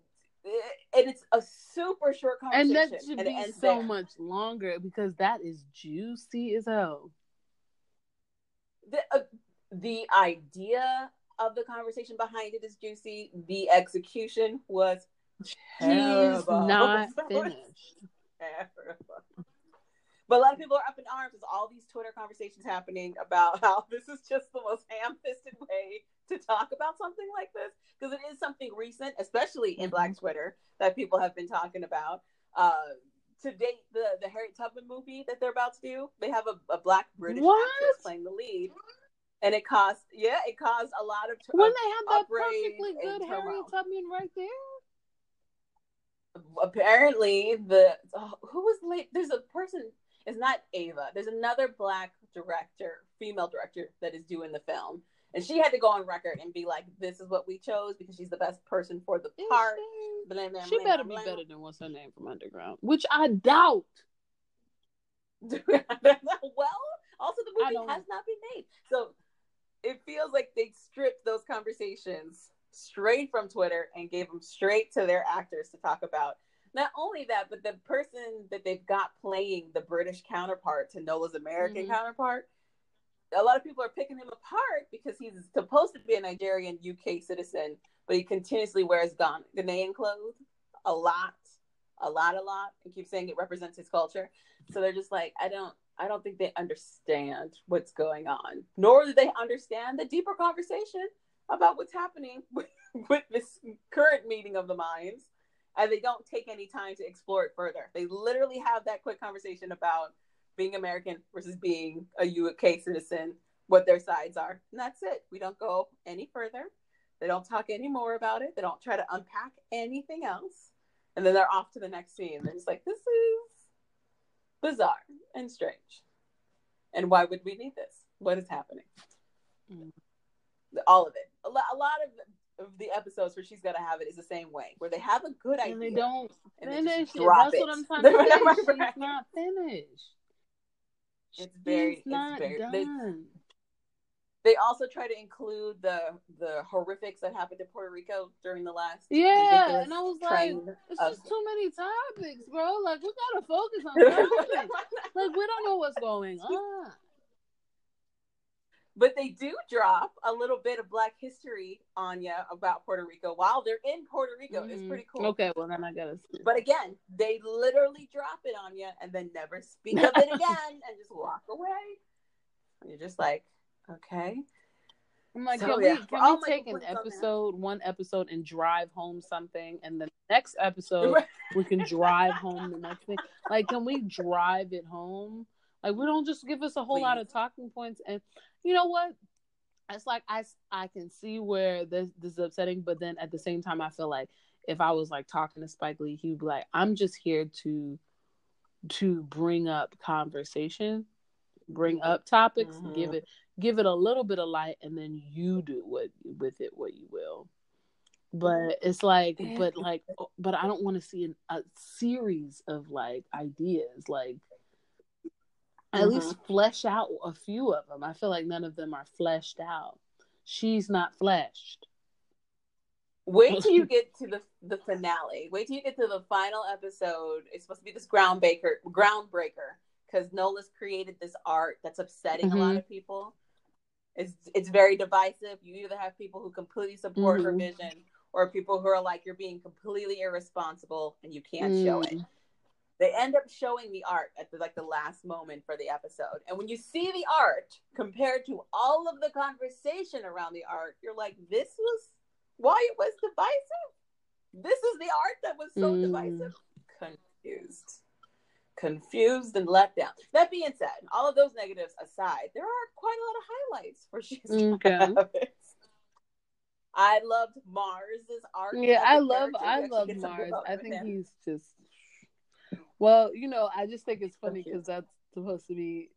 Speaker 1: and it's a super short conversation.
Speaker 2: And that should
Speaker 1: and
Speaker 2: be so
Speaker 1: there.
Speaker 2: much longer because that is juicy as hell.
Speaker 1: the, uh, the idea of the conversation behind it is juicy. The execution was terrible.
Speaker 2: not finished.
Speaker 1: terrible. But a lot of people are up in arms. There's all these Twitter conversations happening about how this is just the most ham-fisted way to talk about something like this because it is something recent, especially in Black
Speaker 2: Mm-hmm.
Speaker 1: Twitter, that people have been talking about. Uh, to date, the the Harriet Tubman movie that they're about to do, they have a, a Black British
Speaker 2: What?
Speaker 1: actress playing the lead, and it caused yeah, it caused a lot of
Speaker 2: When they have that perfectly good Harriet. Tubman right there.
Speaker 1: apparently the oh, who was late there's a person it's not ava. There's another black director female director that is doing the film. And she had to go on record and be like this is what we chose because she's the best person for the part
Speaker 2: she?
Speaker 1: Blah, blah,
Speaker 2: She
Speaker 1: blah,
Speaker 2: better be better than what's her name from Underground, which I doubt.
Speaker 1: well also the movie has not been made. So it feels like they stripped those conversations straight from twitter and gave them straight to their actors to talk about not only that but the person that they've got playing the british counterpart to nola's american
Speaker 2: Mhm.
Speaker 1: counterpart a lot of people are picking him apart because he's supposed to be a nigerian uk citizen but he continuously wears Ghan- ghanaian clothes a lot a lot a lot. And keeps saying it represents his culture. So they're just like, I don't, I don't think they understand what's going on, nor do they understand the deeper conversation about what's happening with, with this current meeting of the minds, and they don't take any time to explore it further. They literally have that quick conversation about being American versus being a UK citizen, what their sides are, and that's it. We don't go any further. They don't talk any more about it. They don't try to unpack anything else, and then they're off to the next scene. They're just like, this is bizarre and strange. And why would we need this? What is happening?
Speaker 2: Mm.
Speaker 1: All of it. A lot, a lot of, of the episodes where she's got to have it is the same way, where they have a good idea
Speaker 2: And they don't
Speaker 1: and they just
Speaker 2: it.
Speaker 1: drop
Speaker 2: That's
Speaker 1: it.
Speaker 2: what I'm trying to say.
Speaker 1: Right.
Speaker 2: Not finished.
Speaker 1: It's very,
Speaker 2: She's
Speaker 1: it's very. They,
Speaker 2: done.
Speaker 1: they also try to include the the horrifics that happened to Puerto Rico during the last.
Speaker 2: Yeah, and I was like, It's
Speaker 1: of-
Speaker 2: just too many topics, bro. Like we gotta focus on something. like we don't know what's going on.
Speaker 1: But they do drop a little bit of Black history on you about Puerto Rico while they're in Puerto Rico. It's
Speaker 2: Mhm.
Speaker 1: pretty cool.
Speaker 2: Okay, well then I gotta. see.
Speaker 1: But again, they literally drop it on you and then never speak of it again and just walk away. And you're just like, okay.
Speaker 2: I'm like,
Speaker 1: So,
Speaker 2: can
Speaker 1: yeah,
Speaker 2: we can we take an
Speaker 1: complaints on
Speaker 2: episode, one episode, and drive home something, and the next episode we can drive home the next thing. Like, can we drive it home? Like, we don't just give us a whole lot of talking points. And you know what? It's like I I can see where this this is upsetting, but then at the same time, I feel like if I was like talking to Spike Lee, he'd be like, "I'm just here to to bring up conversation, bring up topics,
Speaker 1: Mhm.
Speaker 2: give it give it a little bit of light, and then you do what with it what you will." But it's like, but like, but I don't want to see an, a series of like ideas, like at
Speaker 1: Mhm.
Speaker 2: least flesh out a few of them. I feel like none of them are fleshed out. She's not fleshed.
Speaker 1: Wait till you get to the the finale. Wait till you get to the final episode. It's supposed to be this groundbreaker, groundbreaker, because Nola's created this art that's upsetting a lot
Speaker 2: Mhm.
Speaker 1: of people. It's it's very divisive. You either have people who completely support her
Speaker 2: Mhm.
Speaker 1: vision, or people who are like, "You're being completely irresponsible and you can't show it." They end up showing the art at the, like the last moment for the episode, and when you see the art compared to all of the conversation around the art, you're like, "This was why it was divisive. This is the art that was so
Speaker 2: Mm.
Speaker 1: divisive." Confused, confused, and let down. That being said, all of those negatives aside, there are quite a lot of highlights for she's
Speaker 2: Okay.
Speaker 1: I loved Mars's art.
Speaker 2: Yeah, I love I love Mars. I think he's just well, you know, I just think it's funny because that's supposed to be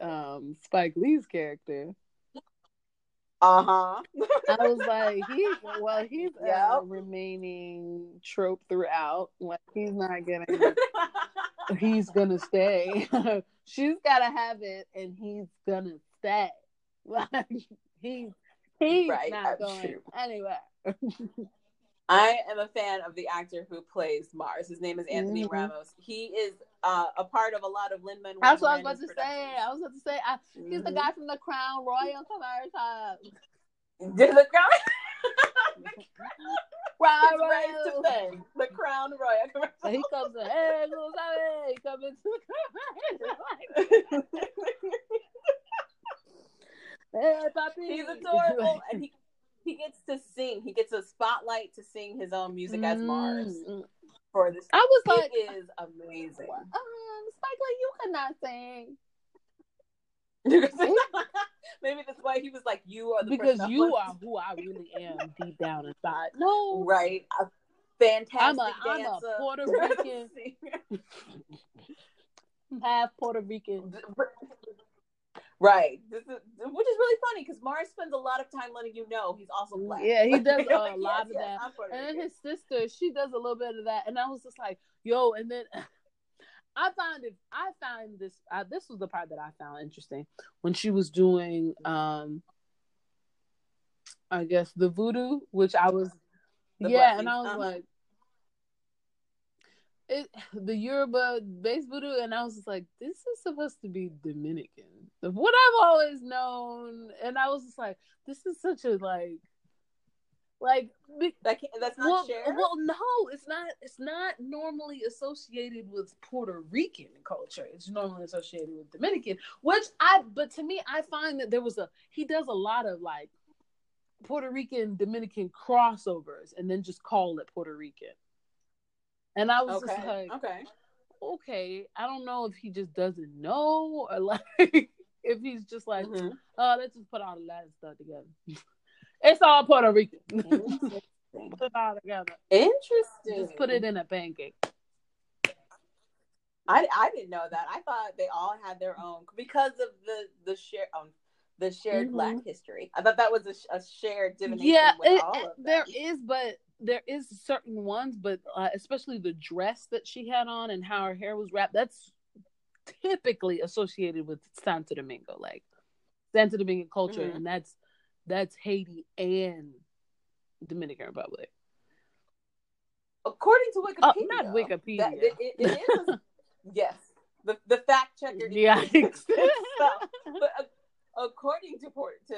Speaker 2: um Spike Lee's character.
Speaker 1: Uh huh.
Speaker 2: I was like, he well, he's a remaining trope throughout. Like he's not getting he's gonna stay. She's gotta have it, and he's gonna stay. Like he he's
Speaker 1: Right,
Speaker 2: not
Speaker 1: I'm
Speaker 2: going
Speaker 1: sure.
Speaker 2: anywhere.
Speaker 1: I am a fan of the actor who plays Mars. His name is Anthony
Speaker 2: Mhm.
Speaker 1: Ramos. He is uh, a part of a lot of Lin Manuel.
Speaker 2: That's what I was about to say. I was about to say I, he's the guy from the Crown Royal.
Speaker 1: Did the crown?
Speaker 2: Crown
Speaker 1: right to
Speaker 2: Royal.
Speaker 1: The Crown Royal commercial.
Speaker 2: He comes in, hey? He comes into the hey, papi.
Speaker 1: He's adorable, and he he gets to sing. He gets a spotlight to sing his own music as Mars
Speaker 2: Mm.
Speaker 1: for this.
Speaker 2: I was like,
Speaker 1: it is amazing.
Speaker 2: um, Spike Lee, you cannot sing
Speaker 1: Maybe that's why he was like, "You are the
Speaker 2: because you are who I really am deep down inside. No,
Speaker 1: right." A fantastic
Speaker 2: I'm a- I'm a Puerto Rican. half Puerto Rican.
Speaker 1: Right. Is which is really funny because Mars spends a lot of time letting you know he's also black.
Speaker 2: Yeah, he does a
Speaker 1: Like,
Speaker 2: lot
Speaker 1: yes,
Speaker 2: of
Speaker 1: yes,
Speaker 2: that. And then his sister, she does a little bit of that, and I was just like, "Yo!" And then I found it. I found this. Uh, this was the part that I found interesting when she was doing, um, I guess the voodoo, which I was,
Speaker 1: The
Speaker 2: yeah, and I was
Speaker 1: uh-huh.
Speaker 2: like, it the Yoruba base voodoo, and I was just like, this is supposed to be Dominican, what I've always known, and I was just like, this is such a like, like.
Speaker 1: That can't, that's not
Speaker 2: well,
Speaker 1: shared.
Speaker 2: well, no, it's not. It's not normally associated with Puerto Rican culture. It's normally associated with Dominican, which I. But to me, I find that there was a. He does a lot of like Puerto Rican Dominican crossovers, and then just call it Puerto Rican. And I was
Speaker 1: okay.
Speaker 2: just like,
Speaker 1: okay.
Speaker 2: okay, I don't know if he just doesn't know, or like if he's just like,
Speaker 1: Mhm.
Speaker 2: oh, let's just put all the Latin stuff together. it's all Puerto Rican. put it all together.
Speaker 1: Interesting.
Speaker 2: Just put it in a pancake.
Speaker 1: I I didn't know that. I thought they all had their own because of the the share um the shared
Speaker 2: Mhm.
Speaker 1: Black history. I thought that was a, a shared divination
Speaker 2: Yeah,
Speaker 1: with
Speaker 2: it-
Speaker 1: all of them.
Speaker 2: there is, but there is certain ones, but uh, especially the dress that she had on and how her hair was wrapped. That's typically associated with Santo Domingo, like Santo Domingo culture,
Speaker 1: Mhm.
Speaker 2: and that's that's Haiti and Dominican Republic.
Speaker 1: According to
Speaker 2: Oh,
Speaker 1: Wikipedia,
Speaker 2: not Wikipedia.
Speaker 1: that- it, it- it is. yes, the the fact checker. didn't
Speaker 2: Yikes.
Speaker 1: fix itself. but uh, according to Port to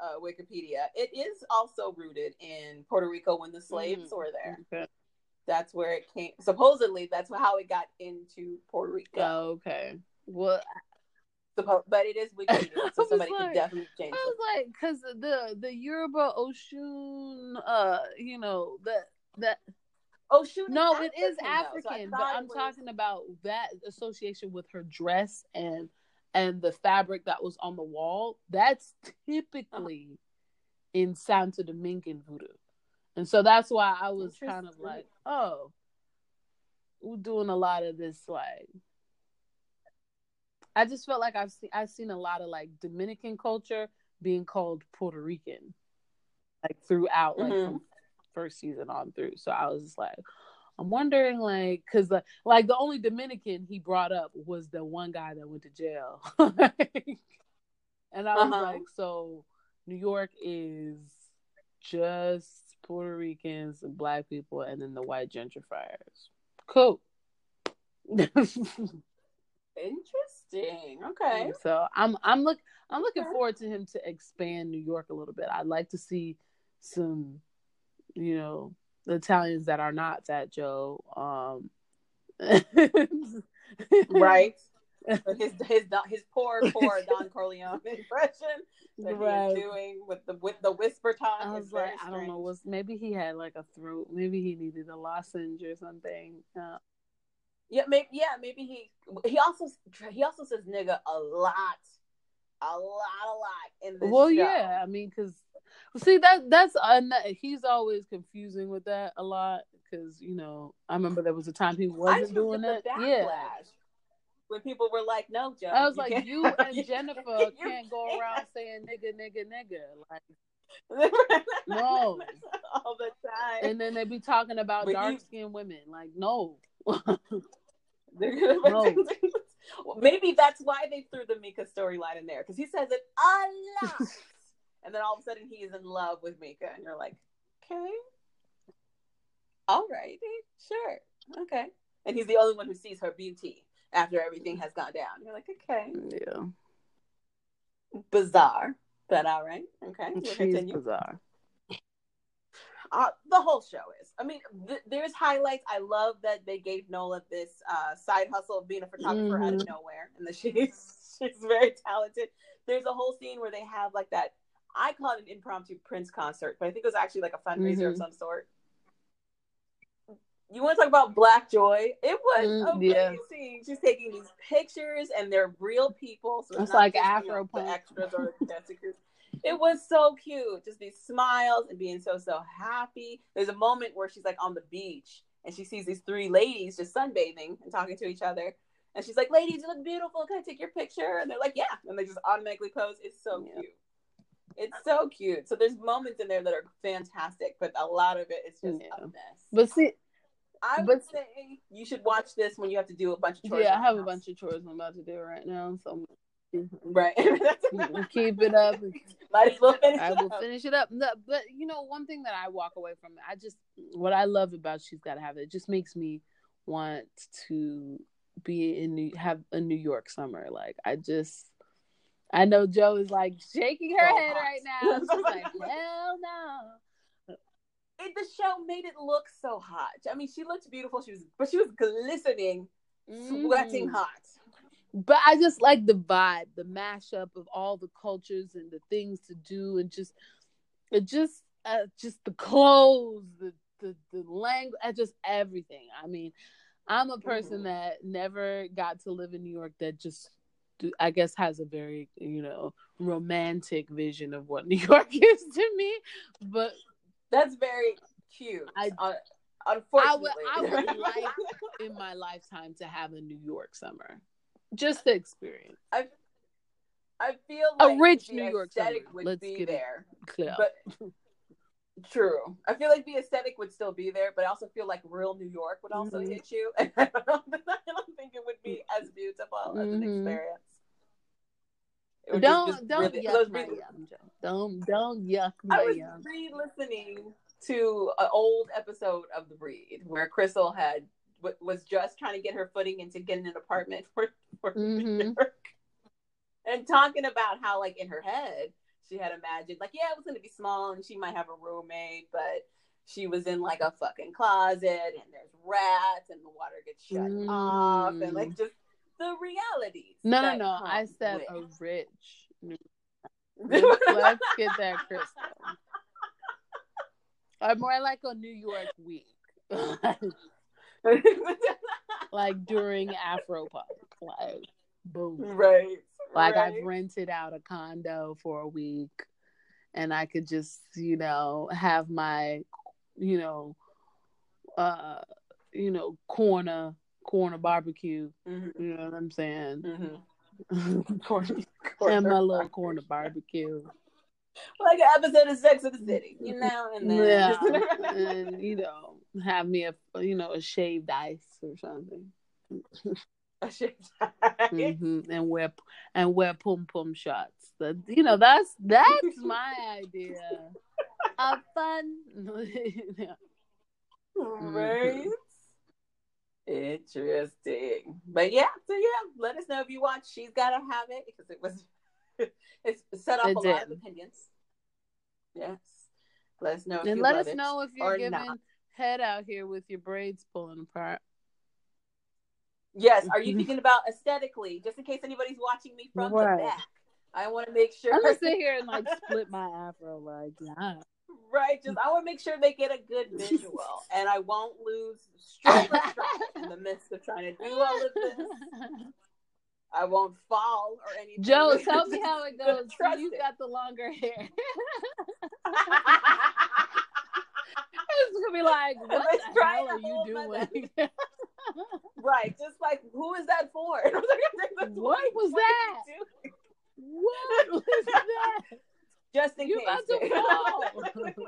Speaker 1: uh, Wikipedia, it is also rooted in Puerto Rico when the slaves
Speaker 2: Mm.
Speaker 1: were there.
Speaker 2: Okay.
Speaker 1: That's where it came. Supposedly, that's how it got into Puerto Rico.
Speaker 2: okay. Well,
Speaker 1: Suppo- but it is Wikipedia, so somebody
Speaker 2: like-
Speaker 1: could definitely change
Speaker 2: I
Speaker 1: it.
Speaker 2: was like, because the the Yoruba Oshun, uh, you know that that
Speaker 1: Oh shoot!
Speaker 2: no,
Speaker 1: it's
Speaker 2: it is
Speaker 1: though, so
Speaker 2: African, but I'm
Speaker 1: was-
Speaker 2: talking about that association with her dress and and the fabric that was on the wall. That's typically in Santo Dominican voodoo, and so that's why I was kind of like, oh, we're doing a lot of this like. I just felt like I've seen I've seen a lot of like Dominican culture being called Puerto Rican, like throughout like
Speaker 1: Mhm.
Speaker 2: from first season on through. So I was just like, I'm wondering like because the like the only Dominican he brought up was the one guy that went to jail, and I was
Speaker 1: Uh-huh.
Speaker 2: like, so New York is just Puerto Ricans and Black people, and then the white gentrifiers. Cool.
Speaker 1: Interesting. Okay.
Speaker 2: So I'm I'm look I'm looking
Speaker 1: Okay.
Speaker 2: forward to him to expand New York a little bit. I'd like to see some, you know, Italians that are not Fat Joe. Um,
Speaker 1: Right. his his his poor poor Don Corleone impression that
Speaker 2: Right.
Speaker 1: he's doing with the with the whisper talk.
Speaker 2: I was like, I don't know, was maybe he had like a throat, maybe he needed a lozenge or something. Uh,
Speaker 1: Yeah, maybe. Yeah, maybe he. He also he also says nigga a lot, a lot, a lot in this.
Speaker 2: well,
Speaker 1: show.
Speaker 2: yeah, I mean, because see that that's uh, he's always confusing with that a lot because you know I remember there was a time he wasn't doing that. Yeah,
Speaker 1: when people were like, "No, Joe."
Speaker 2: I was like,
Speaker 1: can't-
Speaker 2: you and
Speaker 1: you
Speaker 2: Jennifer
Speaker 1: can't- you
Speaker 2: can't go around saying nigga, nigga, nigga. Like, No.
Speaker 1: all the time.
Speaker 2: and then they be talking about dark skinned women. Like, no. No.
Speaker 1: Well, Maybe that's why they threw the Mika storyline in there because he says it a lot, and then all of a sudden he is in love with Mika, and you're like, okay, all right, sure, okay, and he's the only one who sees her beauty after everything has gone down. You're like, okay,
Speaker 2: Yeah,
Speaker 1: bizarre, but all right, okay,
Speaker 2: she's
Speaker 1: continue.
Speaker 2: bizarre.
Speaker 1: Uh, the whole show is. I mean, th- there's highlights. I love that they gave Nola this uh, side hustle of being a photographer out of
Speaker 2: Mhm.
Speaker 1: nowhere, and that she's she's very talented. There's a whole scene where they have like that. I call it an impromptu Prince concert, but I think it was actually like a fundraiser of
Speaker 2: Mhm.
Speaker 1: some sort. You want to talk about Black Joy? It was
Speaker 2: Mm, yeah.
Speaker 1: amazing. She's taking these pictures, and they're real people. So
Speaker 2: It's
Speaker 1: not
Speaker 2: like
Speaker 1: just, you know,
Speaker 2: Afro-punk.
Speaker 1: the extras or Cruz. It was so cute. Just these smiles and being so so happy. There's a moment where she's like on the beach and she sees these three ladies just sunbathing and talking to each other. And she's like, "Ladies, you look beautiful. Can I take your picture?" And they're like, "Yeah." And they just automatically pose. It's so
Speaker 2: Yeah.
Speaker 1: cute. It's so cute. So there's moments in there that are fantastic, but a lot of it is just
Speaker 2: Yeah.
Speaker 1: a mess.
Speaker 2: But see,
Speaker 1: I would say you should watch this when you have to do a bunch of chores.
Speaker 2: yeah, I have a bunch of chores I'm about to do right now, so
Speaker 1: Right.
Speaker 2: keep it up.
Speaker 1: Might as well finish
Speaker 2: I will
Speaker 1: up.
Speaker 2: finish it up. But you know, one thing that I walk away from, I just what I love about she's got to have it. It just makes me want to be in New, have a New York summer. Like I just, I know Joe is like shaking her
Speaker 1: So
Speaker 2: head
Speaker 1: hot.
Speaker 2: right now. She's like, hell no.
Speaker 1: it, the show made it look so hot. I mean, she looked beautiful. She was, but she was glistening, sweating
Speaker 2: Mhm.
Speaker 1: hot.
Speaker 2: But I just like the vibe, the mashup of all the cultures and the things to do, and just it just uh, just the clothes, the the the language, just everything. I mean, I'm a person
Speaker 1: Mhm.
Speaker 2: that never got to live in New York. That just I guess has a very you know romantic vision of what New York is to me. But
Speaker 1: That's very cute.
Speaker 2: I-
Speaker 1: Uh,
Speaker 2: I
Speaker 1: unfortunately,
Speaker 2: would I would like in my lifetime to have a New York summer, just the experience.
Speaker 1: I I feel
Speaker 2: A rich New York
Speaker 1: aesthetic
Speaker 2: summer.
Speaker 1: would
Speaker 2: Let's
Speaker 1: be there,
Speaker 2: Clear.
Speaker 1: but true. I feel like the aesthetic would still be there, but I also feel like real New York would also
Speaker 2: Mhm.
Speaker 1: hit you. And I don't, I don't think it would be as beautiful as an
Speaker 2: Mhm.
Speaker 1: experience.
Speaker 2: Don't
Speaker 1: just-
Speaker 2: don't
Speaker 1: really-
Speaker 2: yuck my yum, Don't don't yuck
Speaker 1: I
Speaker 2: my
Speaker 1: was
Speaker 2: yum.
Speaker 1: re-listening to an old episode of The Read where Crissle had w- was just trying to get her footing into getting an apartment for, for New
Speaker 2: Mhm.
Speaker 1: York, and talking about how like in her head she had imagined like yeah it was going to be small and she might have a roommate, but she was in like a fucking closet and there's rats and the water gets shut off and like just the realities.
Speaker 2: Mm. No, no, no. I said
Speaker 1: with-
Speaker 2: a rich. Let's, let's get that crystal. Or more like a New York week, like during Afro Punk, like boom.
Speaker 1: right.
Speaker 2: Like
Speaker 1: right.
Speaker 2: I've rented out a condo for a week, and I could just, you know, have my, you know, uh, you know, corner corner barbecue.
Speaker 1: Mhm,
Speaker 2: You know what I'm saying?
Speaker 1: mhm. Corner-
Speaker 2: and my
Speaker 1: corner
Speaker 2: little corner barbecue.
Speaker 1: like an episode of Sex in the City, you know, and then
Speaker 2: Yeah, and you know, have me a you know a shaved ice or something,
Speaker 1: A shit.
Speaker 2: hmm and wear and wear pom pom shots. That you know, that's that's my idea of fun. Yeah.
Speaker 1: right? Interesting, but yeah, so yeah, let us know if you watch. She's gotta have it because it was it's set off
Speaker 2: It
Speaker 1: a lot of opinions. Yes, let us know if
Speaker 2: and
Speaker 1: you
Speaker 2: let us
Speaker 1: it
Speaker 2: know if you're
Speaker 1: or
Speaker 2: giving
Speaker 1: not.
Speaker 2: Head out here with your braids pulling apart.
Speaker 1: Yes, are you thinking about aesthetically? Just in case anybody's watching me from
Speaker 2: Right.
Speaker 1: the back, I want to make sure.
Speaker 2: I'm gonna sit here and like split my afro, like yeah.
Speaker 1: Right, just I want to make sure they get a good visual, and I won't lose stroke in the midst of trying to do all of this. I won't fall or anything.
Speaker 2: Joe, tell me how it goes. You
Speaker 1: it.
Speaker 2: got the longer hair. It's gonna be like, what the hell are you
Speaker 1: oh,
Speaker 2: doing?
Speaker 1: right, just like who is that for? And I was like, "That's
Speaker 2: What was
Speaker 1: what
Speaker 2: that? what was that?
Speaker 1: Just in
Speaker 2: You
Speaker 1: case.
Speaker 2: about to fall.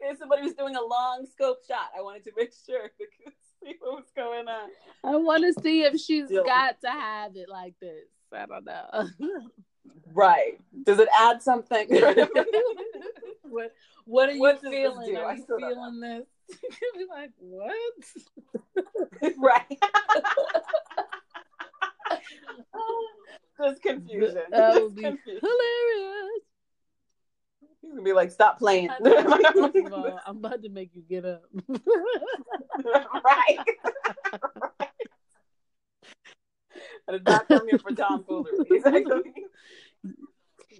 Speaker 1: if somebody was doing a long scope shot, I wanted to make sure they could see what was going on.
Speaker 2: I want to see if she's
Speaker 1: Still-
Speaker 2: got to have it like this. I don't know.
Speaker 1: Right. Does it add something?
Speaker 2: what What are you
Speaker 1: What
Speaker 2: feeling? Are you feeling this? You'll be like, what?
Speaker 1: right. Just confusion.
Speaker 2: That would be
Speaker 1: confusion.
Speaker 2: hilarious.
Speaker 1: He's gonna be like, "Stop playing."
Speaker 2: I know. First of all, I'm about to make you get up.
Speaker 1: right. I did not come here for tomfoolery. Exactly.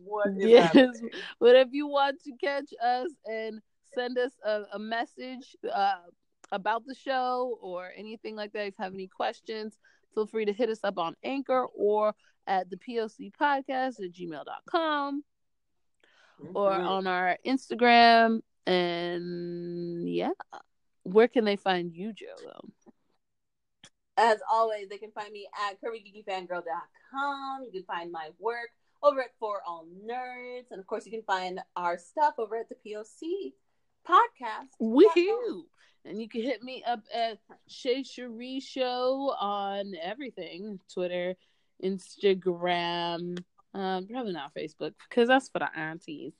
Speaker 1: What is
Speaker 2: yes,
Speaker 1: happening?
Speaker 2: but if you want to catch us and send us a, a message uh, about the show or anything like that, if you have any questions, feel free to hit us up on Anchor or at the POC podcast at gmail.com or
Speaker 1: Mhm.
Speaker 2: on our Instagram. And yeah, where can they find you, Joe?
Speaker 1: As always, they can find me at curvygeekyfangirl.com. You can find my work over at For All Nerds. And of course, you can find our stuff over at the POC podcast.
Speaker 2: Woohoo! And you can hit me up at Shay Cherie Show on everything Twitter, Instagram, um, probably not Facebook because that's for the aunties.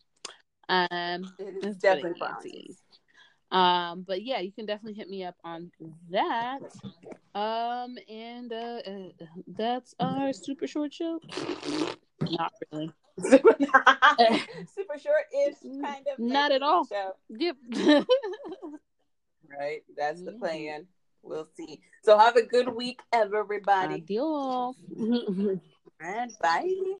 Speaker 2: Um,
Speaker 1: It is
Speaker 2: it's for the
Speaker 1: definitely for
Speaker 2: aunties.
Speaker 1: aunties.
Speaker 2: Um, but yeah, you can definitely hit me up on that. Um, and uh, uh that's our super short show. Not really.
Speaker 1: Super short-ish kind of.
Speaker 2: Not at all.
Speaker 1: Show.
Speaker 2: Yep.
Speaker 1: Right. That's the plan. We'll see. So have a good week, everybody.
Speaker 2: Adios.
Speaker 1: And bye.